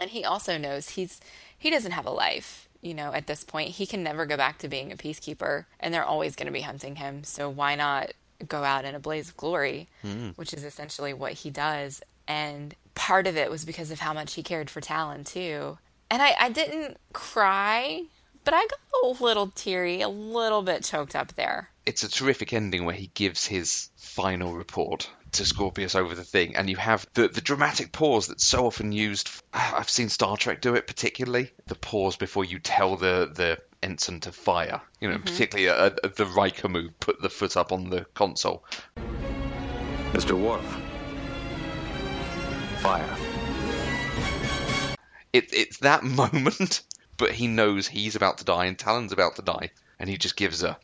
and he also knows he's he doesn't have a life you know at this point he can never go back to being a peacekeeper and they're always going to be hunting him. So why not go out in a blaze of glory hmm. which is essentially what he does. And part of it was because of how much he cared for Talyn too. And i, I didn't cry but i got a little teary a little bit choked up there. It's a terrific ending where he gives his final report to Scorpius over the thing, and you have the, the dramatic pause that's so often used. I've seen Star Trek do it particularly. The pause before you tell the, the ensign to fire. You know, particularly uh, uh, the Riker move, put the foot up on the console. Mr. Worf, fire. It, it's that [LAUGHS] moment, but he knows he's about to die and Talyn's about to die, and he just gives her.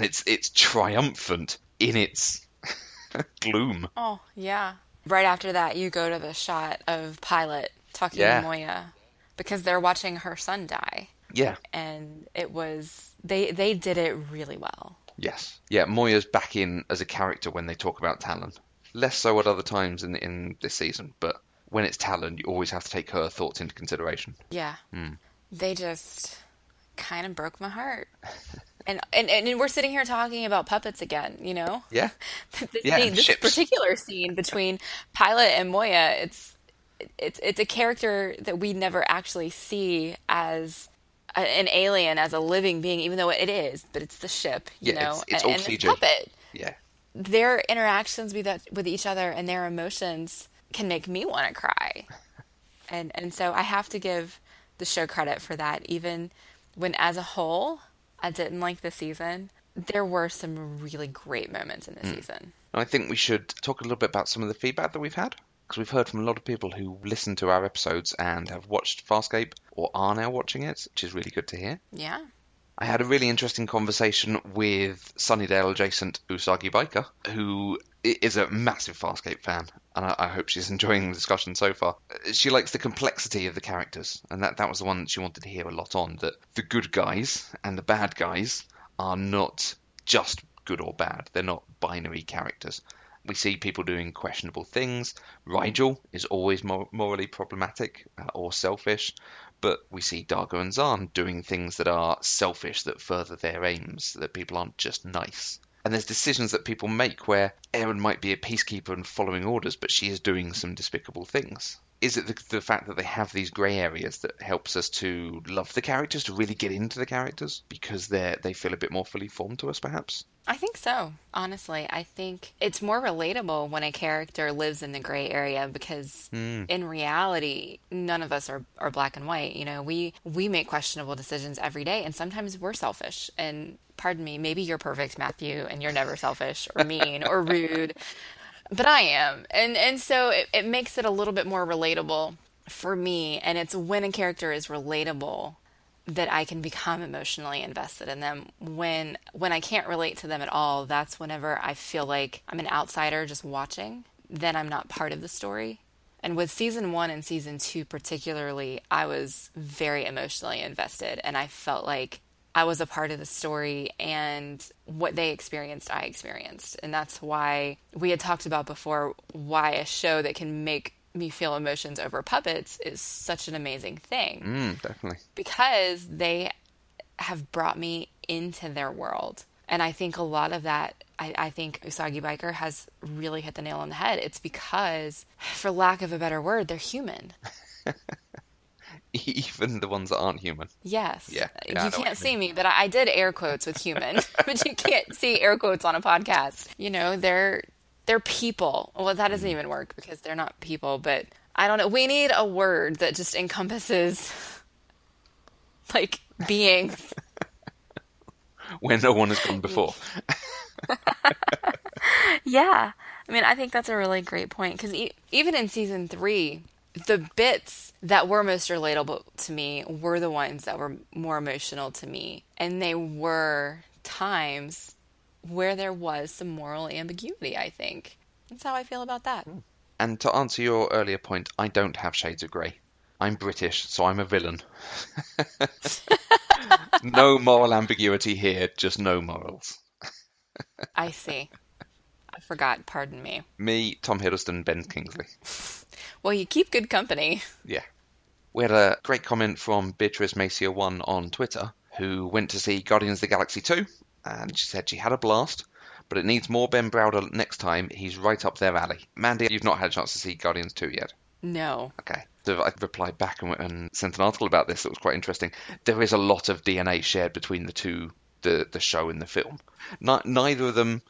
And it's it's triumphant in its [LAUGHS] gloom. Oh, yeah. Right after that, you go to the shot of Pilot talking Yeah. to Moya because they're watching her son die. Yeah. And it was, they, they did it really well. Yes. Yeah, Moya's back in as a character when they talk about Talyn. Less so at other times in in this season, but when it's Talyn, you always have to take her thoughts into consideration. Yeah. Hmm. They just kind of broke my heart. [LAUGHS] And, and and we're sitting here talking about puppets again, you know? Yeah. [LAUGHS] this, Yeah, scene, this ships. particular scene between Pilot and Moya, it's it's it's a character that we never actually see as a, an alien, as a living being, even though it is. But it's the ship, you Yeah, know, it's- it's and, and CG. puppet. Yeah. Their interactions with that, with each other and their emotions can make me want to cry, [LAUGHS] and and so I have to give the show credit for that, even when as a whole I didn't like the season. There were some really great moments in the hmm. season. I think we should talk a little bit about some of the feedback that we've had because we've heard from a lot of people who listen to our episodes and have watched Farscape or are now watching it, which is really good to hear. Yeah. I had a really interesting conversation with Sunnydale adjacent Usagi Biker, who is a massive Farscape fan, and I, I hope she's [LAUGHS] enjoying the discussion so far. She likes the complexity of the characters, and that, that was the one that she wanted to hear a lot on. That the good guys and the bad guys are not just good or bad; they're not binary characters. We see people doing questionable things. Rygel is always mor- morally problematic uh, or selfish, but we see D'Argo and Zhaan doing things that are selfish, that further their aims, that people aren't just nice. And there's decisions that people make where Aeryn might be a peacekeeper and following orders, but she is doing some despicable things. Is it the, the fact that they have these grey areas that helps us to love the characters, to really get into the characters, because they they feel a bit more fully formed to us, perhaps? I think so. Honestly, I think it's more relatable when a character lives in the gray area because hmm. in reality, none of us are, are black and white. You know, we we make questionable decisions every day and sometimes we're selfish. And pardon me, maybe you're perfect, Matthew, and you're never selfish or mean or [LAUGHS] rude. But I am. And and so it, it makes it a little bit more relatable for me. And it's when a character is relatable that I can become emotionally invested in them. When when I can't relate to them at all, that's whenever I feel like I'm an outsider just watching. Then I'm not part of the story. And with season one and season two particularly, I was very emotionally invested and I felt like I was a part of the story and what they experienced, I experienced. And that's why we had talked about before why a show that can make me feel emotions over puppets is such an amazing thing Mm, definitely. because they have brought me into their world. And I think a lot of that, I, I think Usagi Biker has really hit the nail on the head. It's because, for lack of a better word, they're human. [LAUGHS] Even the ones that aren't human. Yes. Yeah, yeah, you can't see me, but I, I did air quotes with human, [LAUGHS] but you can't see air quotes on a podcast. You know, they're they're people. Well, that doesn't even work because they're not people, but I don't know. We need a word that just encompasses [LAUGHS] like beings. [LAUGHS] Where no one has gone before. [LAUGHS] Yeah. I mean, I think that's a really great point because e- even in season three, the bits that were most relatable to me were the ones that were more emotional to me. And they were times where there was some moral ambiguity, I think. That's how I feel about that. Hmm. And to answer your earlier point, I don't have shades of grey. I'm British, so I'm a villain. [LAUGHS] no moral ambiguity here, just no morals. I see. I forgot, pardon me. Me, Tom Hiddleston, Ben Kingsley. [LAUGHS] Well, you keep good company. Yeah. We had a great comment from Beatrice Macia1 on Twitter, who went to see Guardians of the Galaxy 2, and she said she had a blast, but it needs more Ben Browder next time. He's right up their alley. Mandy, you've not had a chance to see Guardians 2 yet. No. Okay. So I replied back and, and sent an article about this that was quite interesting. There is a lot of DNA shared between the two, the, the show and the film. Neither of them,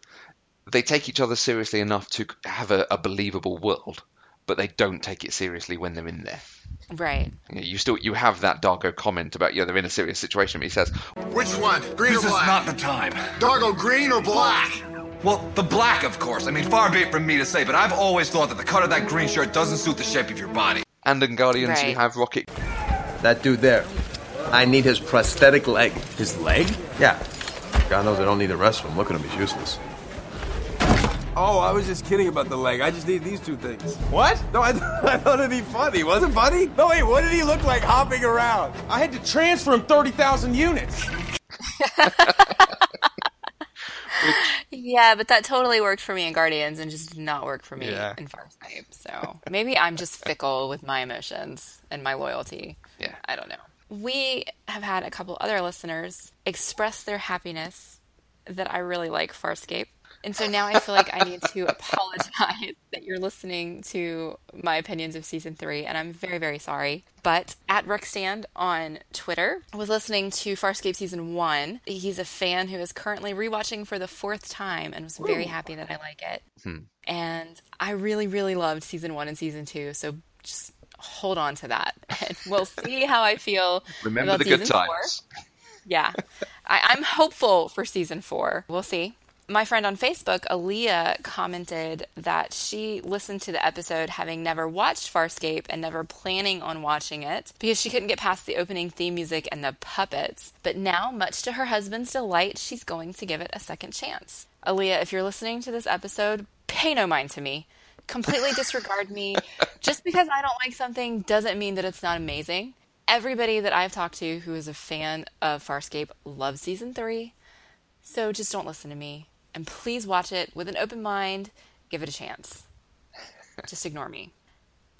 they take each other seriously enough to have a, a believable world, but they don't take it seriously when they're in there. Right. Yeah, You still you have that D'Argo comment about yeah they're in a serious situation. But he says Which one? Green This or is black? not the time. D'Argo green or black? Well, the black, of course. I mean, far be it from me to say, but I've always thought that the cut of that green shirt doesn't suit the shape of your body. and in Guardians you have Rocket. That dude there. I need his prosthetic leg. His leg? Yeah. God knows I don't need the rest of him. Look at him, he's useless. Oh, I was just kidding about the leg. I just need these two things. What? No, I, [LAUGHS] I thought it'd be funny. Was it funny? No, wait, what did he look like hopping around? I had to transfer him 30,000 units. Yeah, but that totally worked for me in Guardians and just did not work for me Yeah. in Farscape. So maybe I'm just fickle with my emotions and my loyalty. Yeah. I don't know. We have had a couple other listeners express their happiness that I really like Farscape. And so now I feel like I need to apologize [LAUGHS] that you're listening to my opinions of season three, and I'm very, very sorry. But at Ruckstand on Twitter was listening to Farscape season one. He's a fan who is currently rewatching for the fourth time and was very happy that I like it. Hmm. And I really, really loved season one and season two. So just hold on to that, [LAUGHS] and we'll see how I feel. Remember about the good season four. times. Yeah. I, I'm hopeful for season four. We'll see. My friend on Facebook, Aaliyah, commented that she listened to the episode having never watched Farscape and never planning on watching it because she couldn't get past the opening theme music and the puppets. But now, much to her husband's delight, she's going to give it a second chance. Aaliyah, if you're listening to this episode, pay no mind to me. Completely disregard me. [LAUGHS] Just because I don't like something doesn't mean that it's not amazing everybody that I've talked to who is a fan of Farscape loves season three. So just don't listen to me. And please watch it with an open mind. Give it a chance. Just ignore me.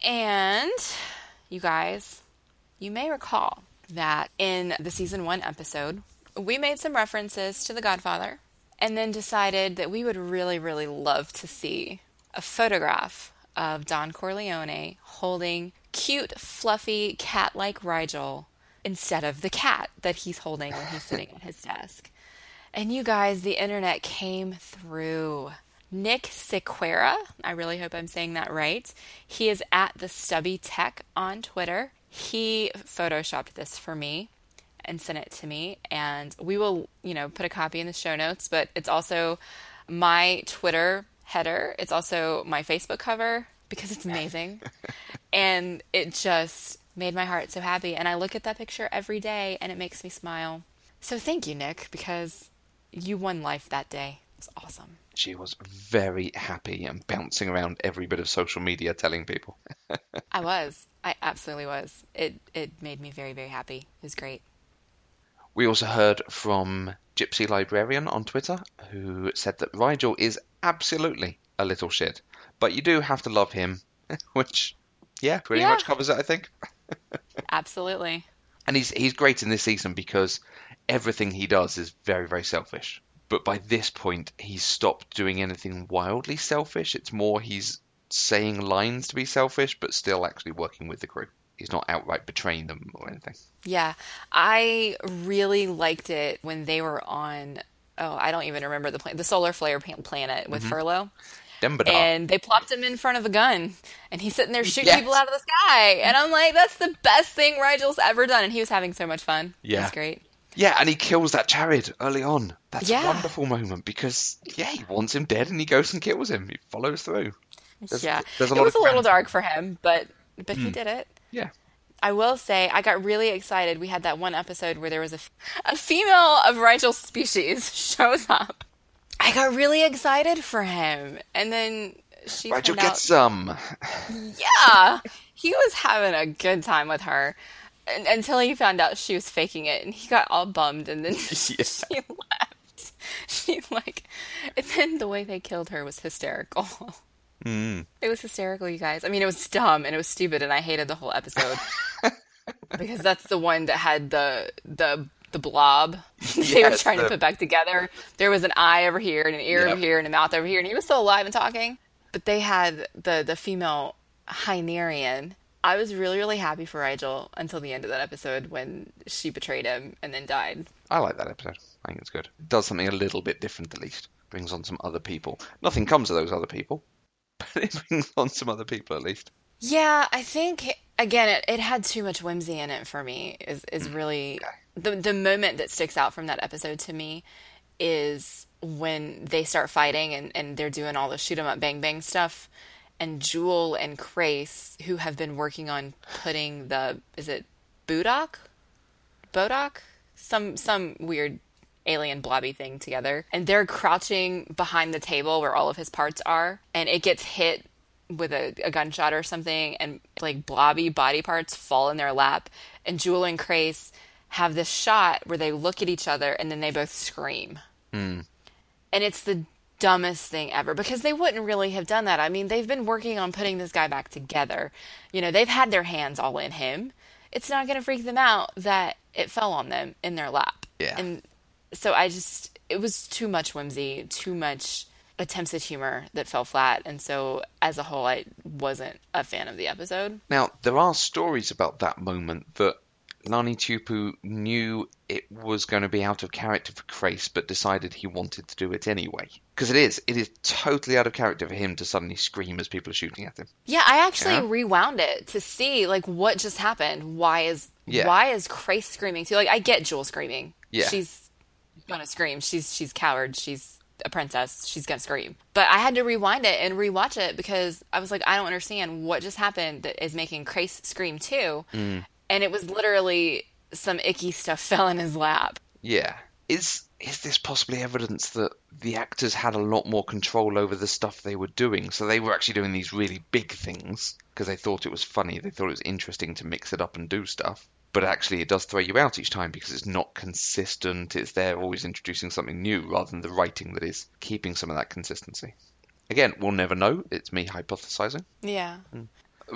And you guys, you may recall that in the season one episode, we made some references to The Godfather and then decided that we would really, really love to see a photograph of Don Corleone holding cute, fluffy, cat like Rygel instead of the cat that he's holding when he's sitting at his desk. And you guys, the internet came through. Nick Sequera, I really hope I'm saying that right. He is at the Stubby Tech on Twitter. He photoshopped this for me and sent it to me, and we will, you know, put a copy in the show notes. But it's also my Twitter header. It's also my Facebook cover because it's amazing, [LAUGHS] and it just made my heart so happy. And I look at that picture every day, and it makes me smile. So thank you, Nick, because you won life that day. It's awesome. She was very happy and bouncing around every bit of social media telling people. [LAUGHS] I was. I absolutely was. It it made me very very happy. It was great. We also heard from Gypsy Librarian on Twitter, who said that Rygel is absolutely a little shit, but you do have to love him, [LAUGHS] which, yeah, pretty Yeah. much covers it, I think. [LAUGHS] Absolutely. And he's he's great in this season because everything he does is very very selfish. But by this point, he's stopped doing anything wildly selfish. It's more he's saying lines to be selfish, but still actually working with the crew. He's not outright betraying them or anything. Yeah, I really liked it when they were on. Oh, I don't even remember the plan- the solar flare planet with mm-hmm. Furlow, Dembadar. and they plopped him in front of a gun, and he's sitting there shooting Yes. people out of the sky, and I'm like, that's the best thing Rygel's ever done, and he was having so much fun. Yeah. it's great. Yeah, and he kills that Jared early on. That's Yeah. a wonderful moment because yeah, he wants him dead and he goes and kills him. He follows through. There's- yeah, there's a it lot was a of little dark for him, but but he hmm. did it. Yeah. I will say I got really excited. We had that one episode where there was a, f- a female of Rygel's species [LAUGHS] shows up. I got really excited for him, and then she Rygel turned out, gets um, some. [LAUGHS] yeah, he was having a good time with her un- until he found out she was faking it, and he got all bummed, and then [LAUGHS] [LAUGHS] she left. [LAUGHS] She like, and then the way they killed her was hysterical. Mm. It was hysterical, you guys. I mean, it was dumb and it was stupid, and I hated the whole episode because that's the one that had the the the blob they were trying the- to put back together. There was an eye over here and an ear Yep. over here and a mouth over here, and he was still alive and talking. But they had the the female Hynerian. I was really really happy for Rygel until the end of that episode when she betrayed him and then died. I like that episode. I think it's good. It does something a little bit different at least. Brings on some other people. Nothing comes of those other people, [LAUGHS] but it brings on some other people at least. Yeah, I think again it, it had too much whimsy in it for me. Is is mm, really the the moment that sticks out from that episode to me is when they start fighting and, and they're doing all the shoot 'em up bang bang stuff and Jool and Crais, who have been working on putting the is it Budok? Bodok? Some some weird alien blobby thing together. And they're crouching behind the table where all of his parts are, and it gets hit with a, a gunshot or something, and like blobby body parts fall in their lap. And Jool and Crais have this shot where they look at each other and then they both scream. Hmm. And it's the dumbest thing ever because they wouldn't really have done that. I mean, they've been working on putting this guy back together. You know, they've had their hands all in him. It's not going to freak them out that it fell on them in their lap. Yeah. And so I just, it was too much whimsy, too much attempts at humor that fell flat. And so as a whole, I wasn't a fan of the episode. Now, there are stories about that moment that Lani Tupu knew it was going to be out of character for Crais, but decided he wanted to do it anyway. Because it is, it is totally out of character for him to suddenly scream as people are shooting at him. Yeah, I actually Yeah? rewound it to see like what just happened. Why is Yeah. why is Crais screaming too? Like I get Jool screaming. Yeah. She's gonna scream. She's she's coward. She's a princess. She's gonna scream. But I had to rewind it and rewatch it because I was like, I don't understand what just happened that is making Crais scream too. Mm. And it was literally some icky stuff [LAUGHS] fell in his lap. Yeah. Is is this possibly evidence that the actors had a lot more control over the stuff they were doing? So they were actually doing these really big things because they thought it was funny. They thought it was interesting to mix it up and do stuff. But actually, it does throw you out each time because it's not consistent. It's they're always introducing something new rather than the writing that is keeping some of that consistency. Again, we'll never know. It's me hypothesizing. Yeah. Hmm.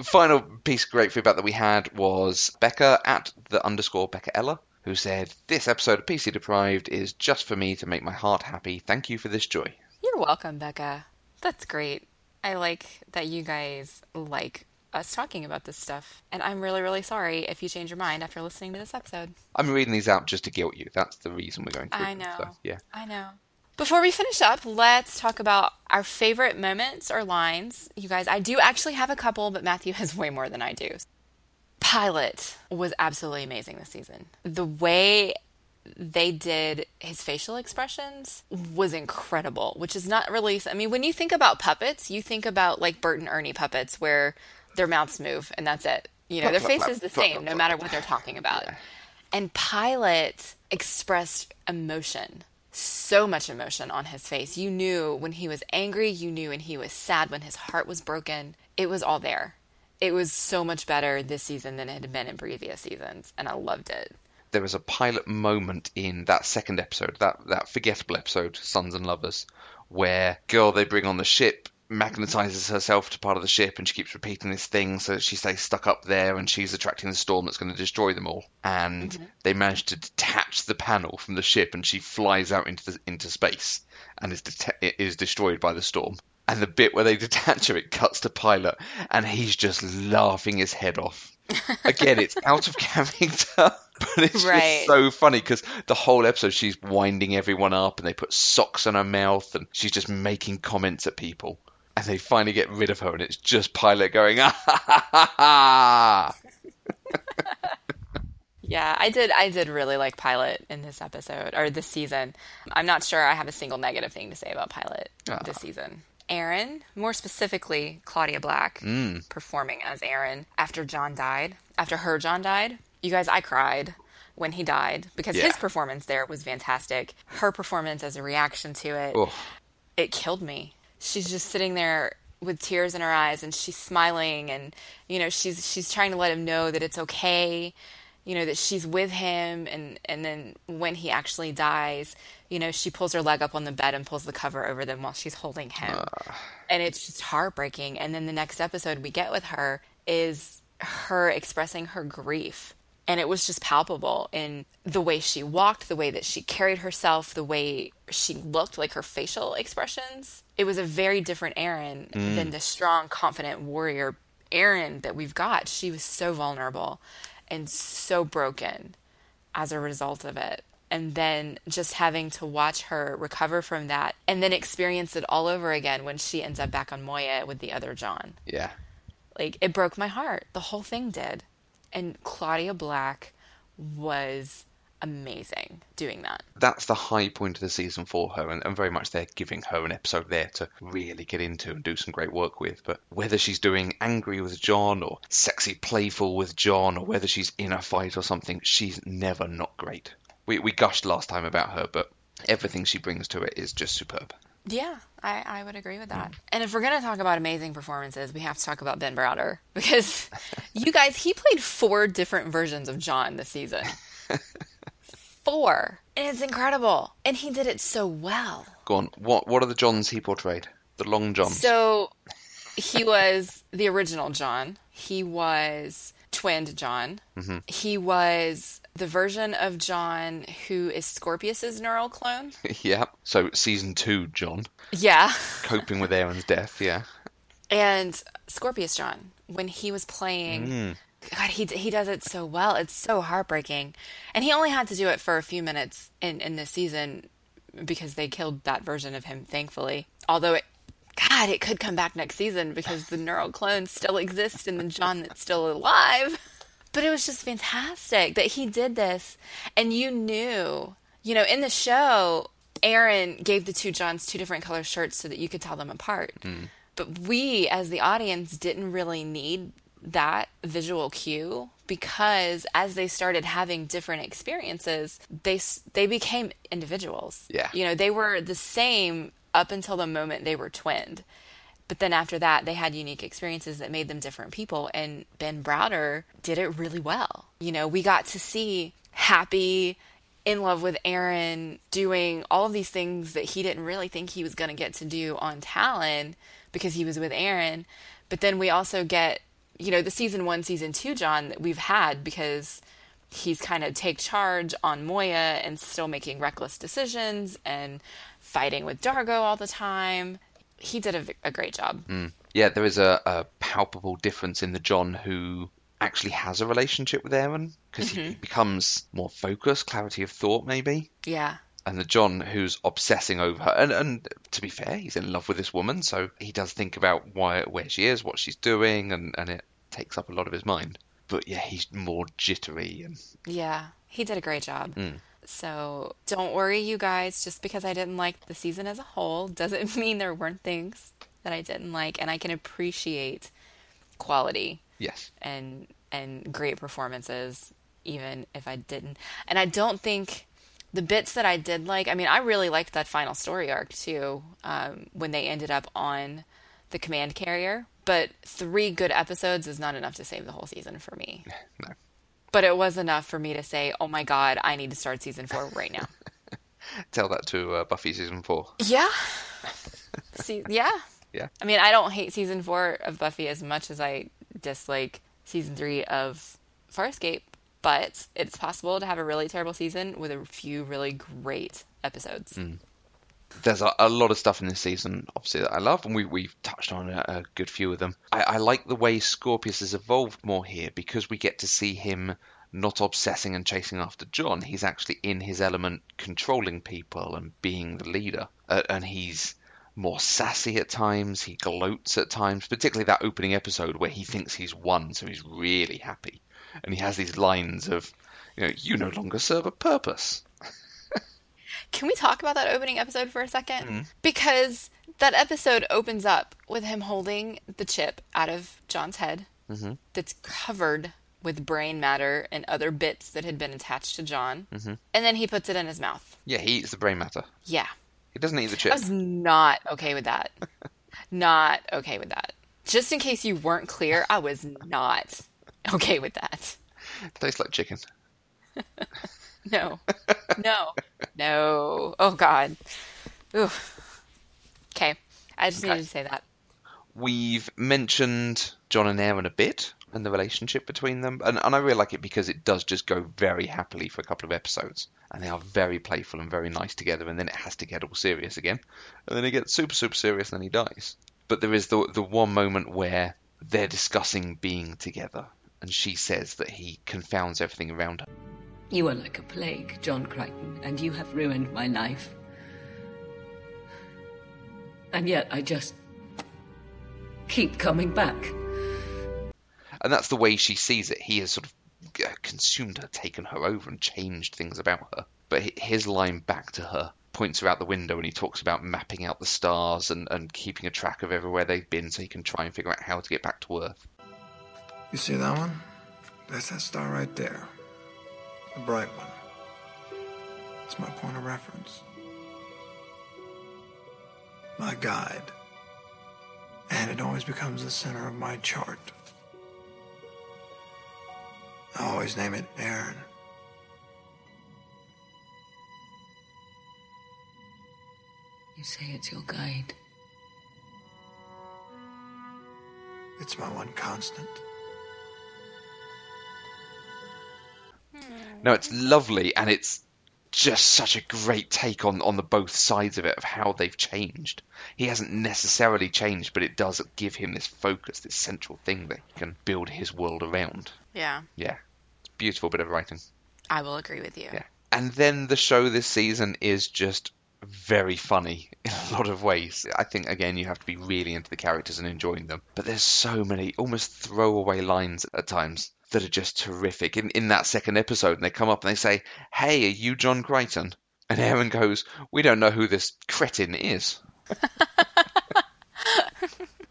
Final piece of great feedback that we had was Becca at the underscore Becca Ella, who said, This episode of PC Deprived is just for me to make my heart happy. Thank you for this joy. You're welcome, Becca. That's great. I like that you guys like us talking about this stuff. And I'm really, really sorry if you change your mind after listening to this episode. I'm reading these out just to guilt you. That's the reason we're going through I them. know. So, yeah. I know. Before we finish up, let's talk about our favorite moments or lines. You guys, I do actually have a couple, but Matthew has way more than I do. Pilot was absolutely amazing this season. The way they did his facial expressions was incredible, which is not really. I mean, when you think about puppets, you think about like Bert and Ernie puppets where their mouths move and that's it. You know, their face is the same no matter what they're talking about. And Pilot expressed emotion. So much emotion on his face. You knew when he was angry, you knew when he was sad, when his heart was broken. It was all there. It was so much better this season than it had been in previous seasons, and I loved it. There was a pilot moment in that second episode, that, that forgettable episode, Suns and Lovers, where girl they bring on the ship magnetizes herself to part of the ship and she keeps repeating this thing so that she stays stuck up there and she's attracting the storm that's going to destroy them all. And mm-hmm. they manage to detach the panel from the ship and she flies out into the, into space and is det- is destroyed by the storm. And the bit where they [LAUGHS] detach her it cuts to pilot and he's just laughing his head off. [LAUGHS] Again it's out of character [LAUGHS] but it's Right. just so funny because the whole episode she's winding everyone up and they put socks on her mouth and she's just making comments at people and they finally get rid of her and it's just pilot going [LAUGHS] ah ha ha ha ha [LAUGHS] Yeah, I did. I did really like Pilot in this episode or this season. I'm not sure I have a single negative thing to say about Pilot this season. Aeryn, more specifically Claudia Black, performing as Aeryn after John died. After her John died, you guys, I cried when he died because Yeah. his performance there was fantastic. Her performance as a reaction to it, Oof. it killed me. She's just sitting there with tears in her eyes and she's smiling and you know she's she's trying to let him know that it's okay you know that she's with him and and then when he actually dies you know she pulls her leg up on the bed and pulls the cover over them while she's holding him. And it's just heartbreaking. And then the next episode we get with her is her expressing her grief and it was just palpable in the way she walked, the way that she carried herself, the way she looked, like her facial expressions. It was a very different Aeryn mm. than the strong, confident warrior Aeryn that we've got. She was so vulnerable and so broken as a result of it. And then just having to watch her recover from that and then experience it all over again when she ends up back on Moya with the other John yeah Like it broke my heart. The whole thing did. And Claudia Black was amazing doing that. That's the high point of the season for her, and, and very much they're giving her an episode there to really get into and do some great work with. But whether she's doing angry with John or sexy playful with John, or whether she's in a fight or something, she's never not great. We, we gushed last time about her, but everything she brings to it is just superb. Yeah, I, I would agree with that. Hmm. And if we're going to talk about amazing performances, we have to talk about Ben Browder [LAUGHS] because you guys, he played four different versions of John this season. [LAUGHS] four. And it's incredible. And he did it so well. Go on. What what are the Johns he portrayed? The Long John. So he was the original John. He was twinned John. Mm-hmm. He was the version of John who is Scorpius's neural clone. [LAUGHS] yeah. So season two, John Yeah. [LAUGHS] coping with Aeryn's death. Yeah. And Scorpius John, when he was playing, mm. God, he he does it so well. It's so heartbreaking, and he only had to do it for a few minutes in in this season because they killed that version of him. Thankfully, although it, God, it could come back next season because the neural clones still [LAUGHS] exist and the John that's still alive. But it was just fantastic that he did this, and you knew, you know, in the show, Aeryn gave the two Johns two different color shirts so that you could tell them apart. Hmm. But we, as the audience, didn't really need that visual cue because as they started having different experiences, they they became individuals. Yeah. you know, they were the same up until the moment they were twinned. But then after that, they had unique experiences that made them different people. And Ben Browder did it really well. You know, we got to see happy, in love with Aeryn, doing all of these things that he didn't really think he was going to get to do on Talyn because he was with Aeryn. But then we also get, you know, the season one, season two John that we've had because he's kind of take charge on Moya and still making reckless decisions and fighting with D'Argo all the time. He did a, a great job. Mm. Yeah, there is a, a palpable difference in the John who actually has a relationship with Aeryn because he mm-hmm. becomes more focused, clarity of thought, maybe. Yeah. And the John who's obsessing over her, and, and to be fair, he's in love with this woman, so he does think about why, where she is, what she's doing, and, and it takes up a lot of his mind. But yeah, he's more jittery and Yeah, he did a great job. Mm. So don't worry, you guys. Just because I didn't like the season as a whole doesn't [LAUGHS] mean there weren't things that I didn't like, and I can appreciate quality yes, and and great performances, even if I didn't. And I don't think the bits that I did like. I mean, I really liked that final story arc too, um, when they ended up on the command carrier. But three good episodes is not enough to save the whole season for me. [LAUGHS] no. But it was enough for me to say, "Oh my god, I need to start season four right now." [LAUGHS] Tell that to uh, Buffy season four. yeah. See, yeah. [LAUGHS] Yeah. I mean, I don't hate season four of Buffy as much as I dislike season three of Farscape, but it's possible to have a really terrible season with a few really great episodes. There's a, a lot of stuff in this season, obviously, that I love, and we, we've touched on a, a good few of them. I, I like the way Scorpius has evolved more here because we get to see him not obsessing and chasing after John. He's actually in his element, controlling people and being the leader. Uh, and he's more sassy at times, he gloats at times, particularly that opening episode where he thinks he's won, so he's really happy. And he has these lines of, you know, you no longer serve a purpose. Can we talk about that opening episode for a 2nd mm-hmm. Because that episode opens up with him holding the chip out of John's head mm-hmm. that's covered with brain matter and other bits that had been attached to John. Mm-hmm. And then he puts it in his mouth. Yeah, he eats the brain matter. Yeah. He doesn't eat the chip. I was not okay with that. [LAUGHS] not okay with that. Just in case you weren't clear, I was not okay with that. Tastes like chicken. [LAUGHS] No. No. No. Oh God. Ooh. Okay. I just needed to say that. We've mentioned John and Aeryn a bit and the relationship between them, and, and I really like it because it does just go very happily for a couple of episodes, and they are very playful and very nice together, and then it has to get all serious again, and then it gets super super serious, and then he dies. But there is the the one moment where they're discussing being together, and she says that he confounds everything around her. You are like a plague, John Crichton, and you have ruined my life. And yet I just keep coming back. And that's the way she sees it. He has sort of uh, consumed her, taken her over, and changed things about her. But his line back to her points her out the window and he talks about mapping out the stars and, and keeping a track of everywhere they've been so he can try and figure out how to get back to Earth. You see that one? That's that star right there. The bright one. It's my point of reference. My guide. And it always becomes the center of my chart. I always name it Aeryn. You say it's your guide. It's my one constant. No, it's lovely and it's just such a great take on, on the both sides of it of how they've changed. He hasn't necessarily changed, but it does give him this focus, this central thing that he can build his world around. Yeah, Yeah. It's a beautiful bit of writing. I will agree with you. Yeah. And then the show this season is just very funny [LAUGHS] in a lot of ways. I think again you have to be really into the characters and enjoying them. But there's so many almost throwaway lines at times that are just terrific. In in that second episode and they come up and they say, Hey, are you John Crichton? And Aeryn goes, We don't know who this cretin is. [LAUGHS]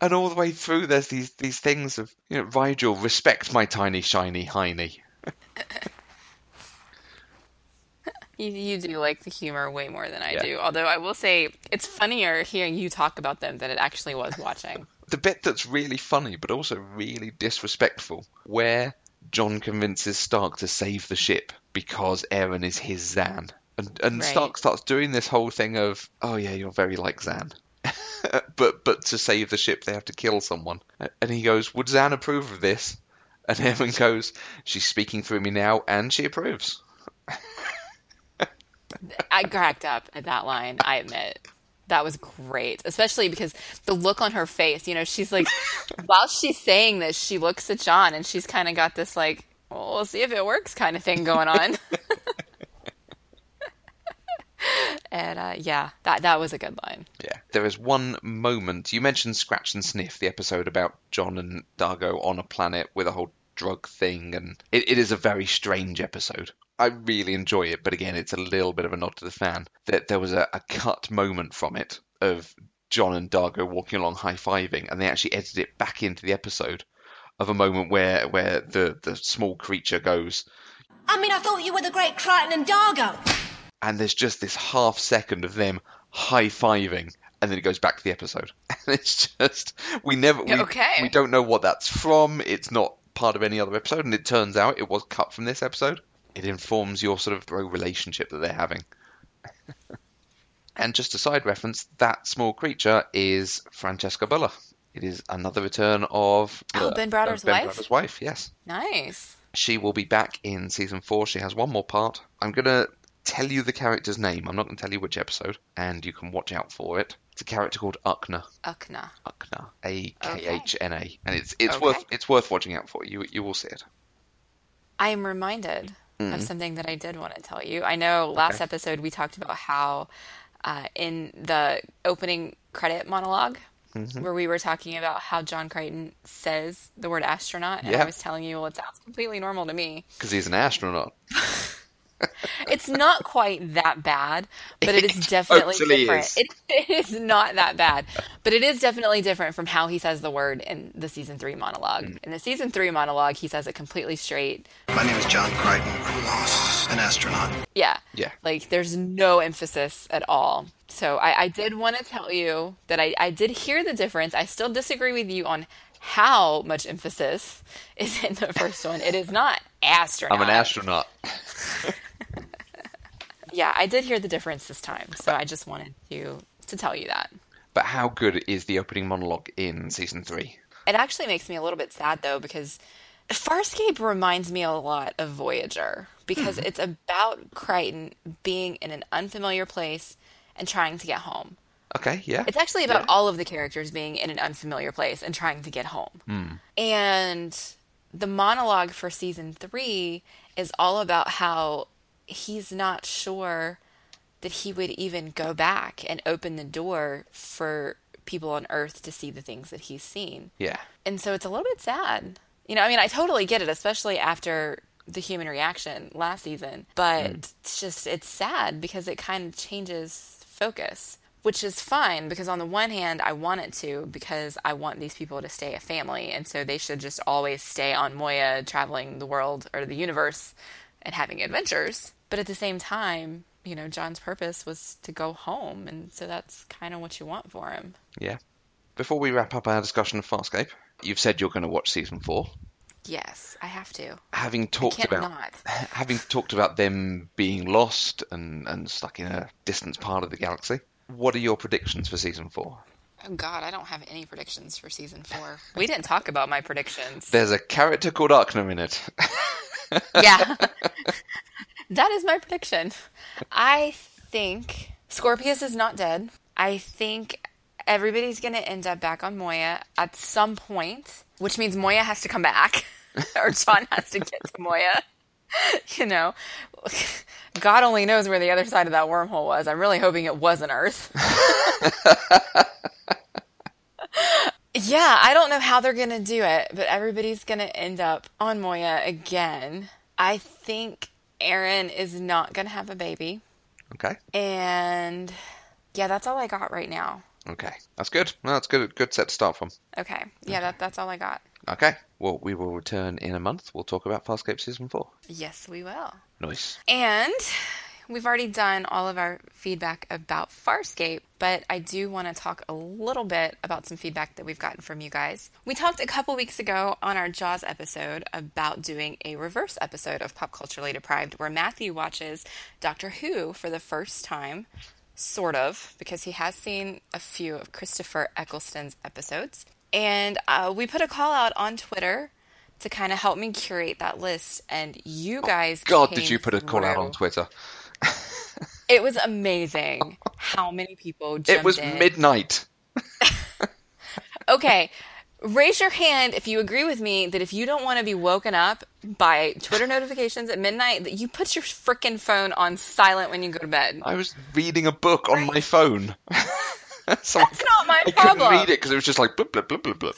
and all the way through there's these these things of you know, Rygel, respect my tiny shiny hiney. You, you do like the humor way more than I Yeah. do. Although I will say it's funnier hearing you talk about them than it actually was watching. [LAUGHS] the bit that's really funny but also really disrespectful, where John convinces Stark to save the ship because Aeryn is his Zhaan. And, and Right. Stark starts doing this whole thing of, oh yeah, you're very like Zhaan. [LAUGHS] but but to save the ship, they have to kill someone. And he goes, would Zhaan approve of this? And [LAUGHS] Aeryn goes, she's speaking through me now, and she approves. I cracked up at that line, I admit. That was great, especially because the look on her face, you know, she's like, [LAUGHS] while she's saying this, she looks at John and she's kind of got this, like, well, we'll see if it works kind of thing going on. [LAUGHS] and uh, yeah, that, that was a good line. Yeah. There is one moment. You mentioned Scratch and Sniff, the episode about John and D'Argo on a planet with a whole drug thing, and it, it is a very strange episode. I really enjoy it, but again, it's a little bit of a nod to the fan. That there was a, a cut moment from it of John and D'Argo walking along high fiving, and they actually edited it back into the episode of a moment where where the, the small creature goes, I mean, I thought you were the great Crichton and D'Argo. and there's just this half second of them high fiving, and then it goes back to the episode. [LAUGHS] And it's just we never we, Okay. we don't know what that's from. It's not part of any other episode, and it turns out it was cut from this episode. It informs your sort of relationship that they're having. [LAUGHS] and just a side reference, that small creature is Francesca Buller. It is another return of Oh, uh, Ben Browder's ben wife? Browder's wife, yes. Nice. She will be back in season four. She has one more part. I'm going to tell you the character's name. I'm not going to tell you which episode, and you can watch out for it. It's a character called Ahkna. Ahkna. Ahkna. A K H N A. And it's it's Okay. worth it's worth watching out for. You you will see it. I am reminded Mm. of something that I did want to tell you. I know last Okay. episode we talked about how uh, in the opening credit monolog Mhm. where we were talking about how John Crichton says the word astronaut, and Yeah. I was telling you, well, it sounds completely normal to me. Because he's an astronaut. [LAUGHS] It's not quite that bad, but it is [LAUGHS] definitely totally different. is. It, [LAUGHS] it is not that bad, but it is definitely different from how he says the word in the season three monologue. Mm. In the season three monologue, he says it completely straight. My name is John Crichton. I'm lost, an astronaut. Yeah. Yeah. Like there's no emphasis at all. So I, I did want to tell you that I, I did hear the difference. I still disagree with you on how much emphasis is in the first one. It is not astronaut. I'm an astronaut. [LAUGHS] Yeah, I did hear the difference this time. So I just wanted to to tell you that. But how good is the opening monologue in season three? It actually makes me a little bit sad though because Farscape reminds me a lot of Voyager because it's about Crichton being in an unfamiliar place and trying to get home. Okay, yeah. It's actually about Yeah. all of the characters being in an unfamiliar place and trying to get home. Hmm. And the monologue for season three is all about how he's not sure that he would even go back and open the door for people on Earth to see the things that he's seen. Yeah. And so it's a little bit sad You know, I mean, I totally get it, especially after the human reaction last season, but mm. it's just, it's sad because it kind of changes focus, which is fine because on the one hand, I want it to because I want these people to stay a family. And so they should just always stay on Moya, traveling the world or the universe and having adventures. But at the same time, you know, John's purpose was to go home. And so that's kind of what you want for him. Yeah. Before we wrap up our discussion of Farscape, you've said you're going to watch season four. Yes, I have to. Having talked about not. [LAUGHS] having talked about them being lost and, and stuck in a distant part of the galaxy, what are your predictions for season four? Oh God, I don't have any predictions for season four. We didn't talk about my predictions. There's a character called Ahkna in it. yeah, [LAUGHS] [LAUGHS] that is my prediction. I think Scorpius is not dead. I think everybody's going to end up back on Moya at some point, which means Moya has to come back, [LAUGHS] or John has to get to Moya. [LAUGHS] You know, God only knows where the other side of that wormhole was. I'm really hoping it wasn't Earth. [LAUGHS] yeah, I don't know how they're going to do it, but everybody's going to end up on Moya again. I think Aeryn is not going to have a baby. Okay. And yeah, that's all I got right now. Okay. That's good. No, that's good. Good set to start from. Okay. Yeah, that, that's all I got. Okay. Well, we will return in a month. We'll talk about Farscape season four. Yes, we will. Nice. And we've already done all of our feedback about Farscape, but I do want to talk a little bit about some feedback that we've gotten from you guys. We talked a couple weeks ago on our Jaws episode about doing a reverse episode of Pop Culturally Deprived where Matthew watches Doctor Who for the first time. Sort of, because he has seen a few of Christopher Eccleston's episodes. And uh, we put a call out on Twitter to kind of help me curate that list. And you guys. God, came did you put a call out on. Twitter? It was amazing how many people jumped It was in. midnight. [LAUGHS] okay, raise your hand if you agree with me that if you don't want to be woken up by Twitter notifications at midnight, that you put your freaking phone on silent when you go to bed. I was reading a book on my phone. [LAUGHS] [LAUGHS] so That's not my I problem. couldn't read it because it was just like blip, blip, blip, blip, blip.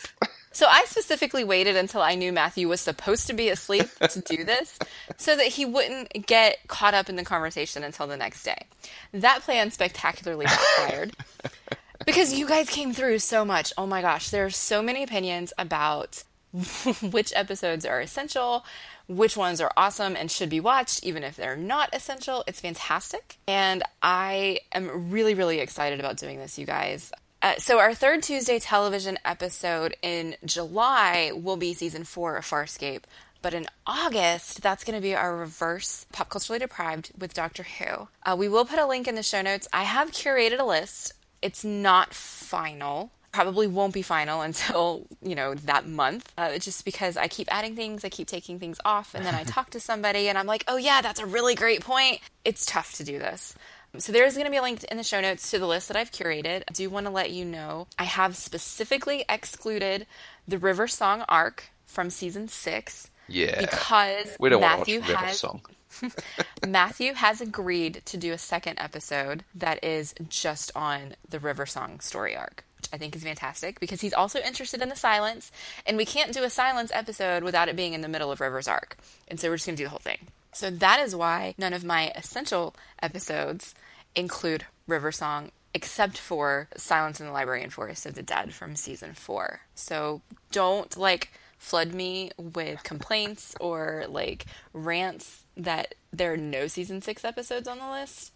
So I specifically waited until I knew Matthew was supposed to be asleep [LAUGHS] to do this so that he wouldn't get caught up in the conversation until the next day. That plan spectacularly backfired [LAUGHS] because you guys came through so much. Oh my gosh, there are so many opinions about [LAUGHS] which episodes are essential, which ones are awesome and should be watched, even if they're not essential. It's fantastic. And I am really, really excited about doing this, you guys. Uh, so, our third Tuesday television episode in July will be season four of Farscape. But in August, that's going to be our reverse pop culturally deprived with Doctor Who. Uh, we will put a link in the show notes. I have curated a list. It's not final. Probably won't be final [LAUGHS] until you know that month. Uh, just because I keep adding things, I keep taking things off, and then I [LAUGHS] talk to somebody, and I'm like, "Oh yeah, that's a really great point." It's tough to do this. So there's going to be a link in the show notes to the list that I've curated. I do want to let you know I have specifically excluded the River Song arc from season six Yeah. because we don't Matthew want to watch River has Song. [LAUGHS] Matthew has agreed to do a second episode that is just on the River Song story arc. which I think is fantastic because he's also interested in the silence, and we can't do a silence episode without it being in the middle of River's arc. And so we're just going to do the whole thing. So that is why none of my essential episodes include River Song except for Silence in the Library and Forest of the Dead from season 4. So don't like flood me with complaints or like rants that there are no season 6 episodes on the list.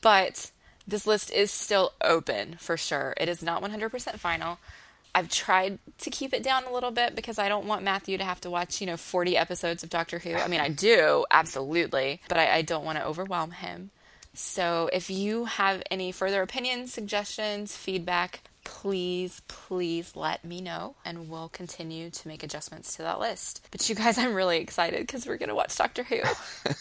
But this list is still open for sure. It is not 100% final. I've tried to keep it down a little bit because I don't want Matthew to have to watch, you know, 40 episodes of Doctor Who. I mean, I do, absolutely, but I, I don't want to overwhelm him. So if you have any further opinions, suggestions, feedback, please, please let me know and we'll continue to make adjustments to that list. But you guys, [LAUGHS] I'm really excited because we're going to watch Doctor Who. [LAUGHS]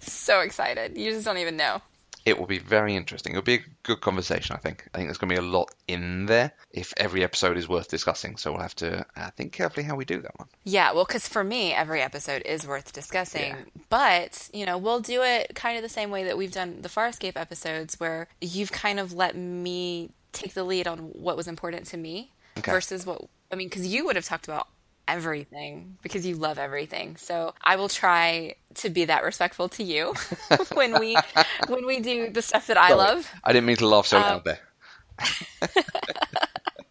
so excited. You just don't even know. It will be very interesting. It'll be a good conversation, I think. I think there's going to be a lot in there if every episode is worth discussing. So we'll have to uh, think carefully how we do that one. Yeah, well, because for me, every episode is worth discussing. But, you know, we'll do it kind of the same way that we've done the Farscape episodes, where you've kind of let me take the lead on what was important to me Okay. versus what, I mean, because you would have talked about everything because you love everything. So I will try to be that respectful to you [LAUGHS] when we when we do the stuff that I love. I didn't mean to laugh so Um, loud there. [LAUGHS]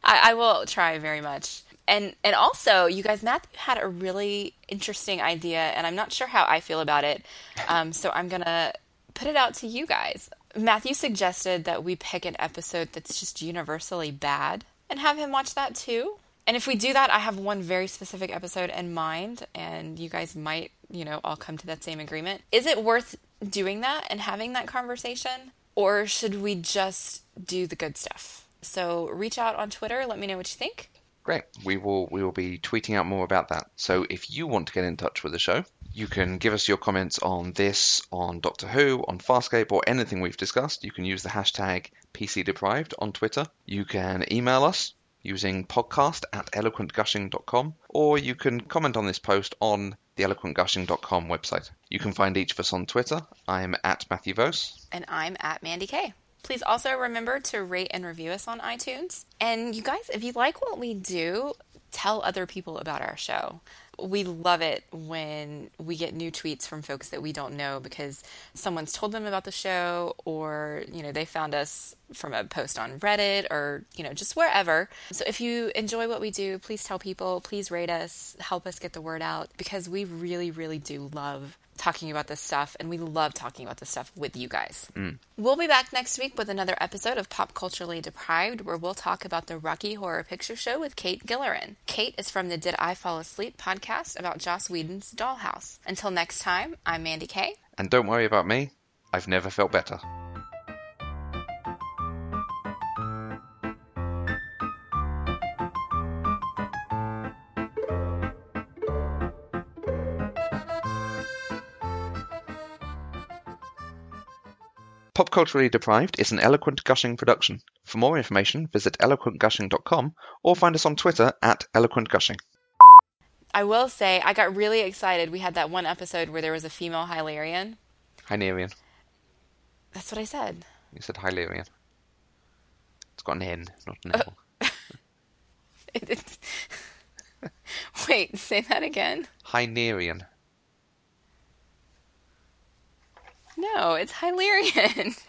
I, I will try very much. And and also, you guys, Matthew had a really interesting idea, and I'm not sure how I feel about it. Um, so I'm gonna put it out to you guys. Matthew suggested that we pick an episode that's just universally bad and have him watch that too. And if we do that, I have one very specific episode in mind, and you guys might, you know, all come to that same agreement. Is it worth doing that and having that conversation? Or should we just do the good stuff? So reach out on Twitter, let me know what you think. Great. We will we will be tweeting out more about that. So if you want to get in touch with the show, you can give us your comments on this, on Doctor Who, on Farscape, or anything we've discussed. You can use the hashtag PCDeprived on Twitter. You can email us using podcast at eloquentgushing.com, or you can comment on this post on the eloquentgushing.com website. You can find each of us on Twitter. I'm at Matthew Vose. And I'm at Mandy K. Please also remember to rate and review us on iTunes. And you guys, if you like what we do, tell other people about our show. We love it when we get new tweets from folks that we don't know because someone's told them about the show or, you know, they found us from a post on Reddit or, you know, just wherever. So if you enjoy what we do, please tell people, please rate us, help us get the word out because we really, really do love talking about this stuff and we love talking about this stuff with you guys. Mm. We'll be back next week with another episode of Pop Culturally Deprived where we'll talk about the Rocky Horror Picture Show with Kate Gillerin. Kate is from the Did I Fall Asleep podcast about Joss Whedon's Dollhouse. Until next time, I'm Mandy Kay. And don't worry about me, I've never felt better. Pop Culturally Deprived is an eloquent gushing production. For more information, visit eloquentgushing.com or find us on Twitter at eloquentgushing. I will say, I got really excited. We had that one episode where there was a female Hilarion. Hynerian. That's what I said. You said Hylerian. It's got an N, not an oh. L. [LAUGHS] It's- [LAUGHS] Wait, say that again. Hynerian. No, it's Hilarion. [LAUGHS]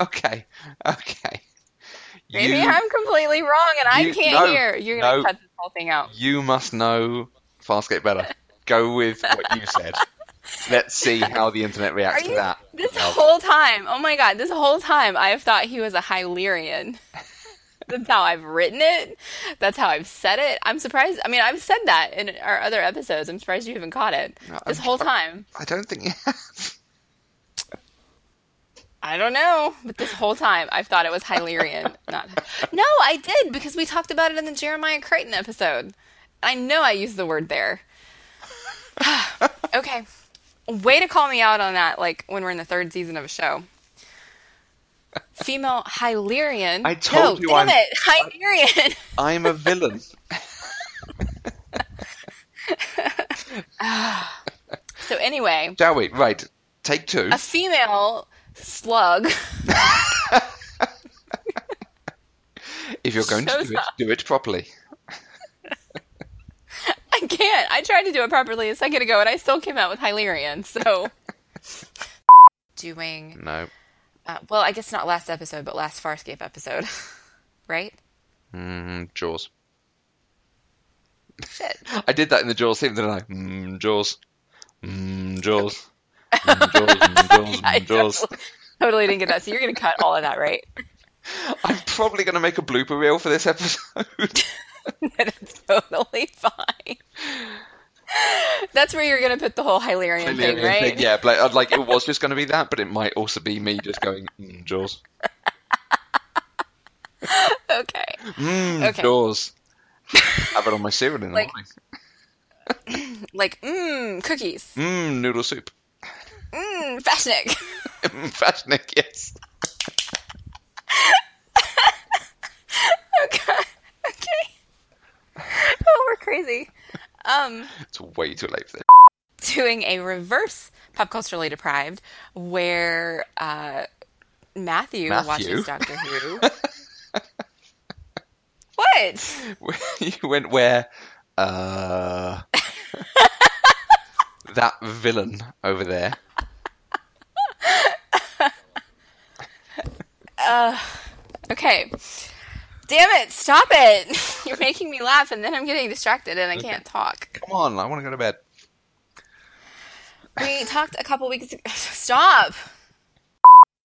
Okay, okay. Maybe You- I'm completely wrong and I can't no, hear. You're going to no. cut this whole thing out. You must know Farscape better. Go with what you said. Let's see how the internet reacts Are to that. this Well, whole time? Oh my god, this whole time I have thought he was a Hylian. [LAUGHS] That's how I've written it. That's how I've said it. I'm surprised. I mean, I've said that in our other episodes. I'm surprised you haven't caught it No, this I'm whole time. I don't think you have. I don't know, but this whole time I've thought it was Hylian. [LAUGHS] Not. No, I did because we talked about it in the Jeremiah Crichton episode. I know I used the word there. [SIGHS] okay. Way to call me out on that, like when we're in the third season of a show. Female Hylian. I told no, you damn I'm- it, Hylian. I'm a villain. [LAUGHS] [LAUGHS] [SIGHS] so anyway, Shall we? Right. Take two. a female slug. [LAUGHS] If you're going to do it, do it properly. [LAUGHS] I can't. I tried to do it properly a second ago, and I still came out with Hylian. So [LAUGHS] doing No. Uh, well, I guess not last episode, but last Farscape episode, right? Mm, Jaws. Shit. I did that in the Jaws theme, didn't I? Mm, Jaws. Mm, Jaws. Mm, Jaws. [LAUGHS] Jaws. Totally, didn't get that. So you're going to cut all of that, right? I'm probably going to make a blooper reel for this episode. [LAUGHS] [LAUGHS] That's totally fine. That's where you're going to put the whole Hilarion thing, Hilarion right? thing, Yeah, but I'd like it was just going to be that, but it might also be me just going mm, Jaws. Okay. Mm, Okay. Jaws. Have it on my cereal in the Like- morning. [CLEARS THROAT] Like, mmm, cookies. Mmm, noodle soup. Mmm, Fashnik. [LAUGHS] Fashnik, yes. [LAUGHS] okay. Okay. Oh, we're crazy. Um, It's way too late for this. doing a reverse pop culturally deprived where uh, Matthew, Matthew? watches Doctor Who. [LAUGHS] what? you went where Uh, that villain over there. [LAUGHS] Uh, okay. Damn it, stop it. [LAUGHS] You're making me laugh and then I'm getting distracted and I can't talk. Come on, I want to go to bed. We talked a couple weeks ago. [LAUGHS] Stop.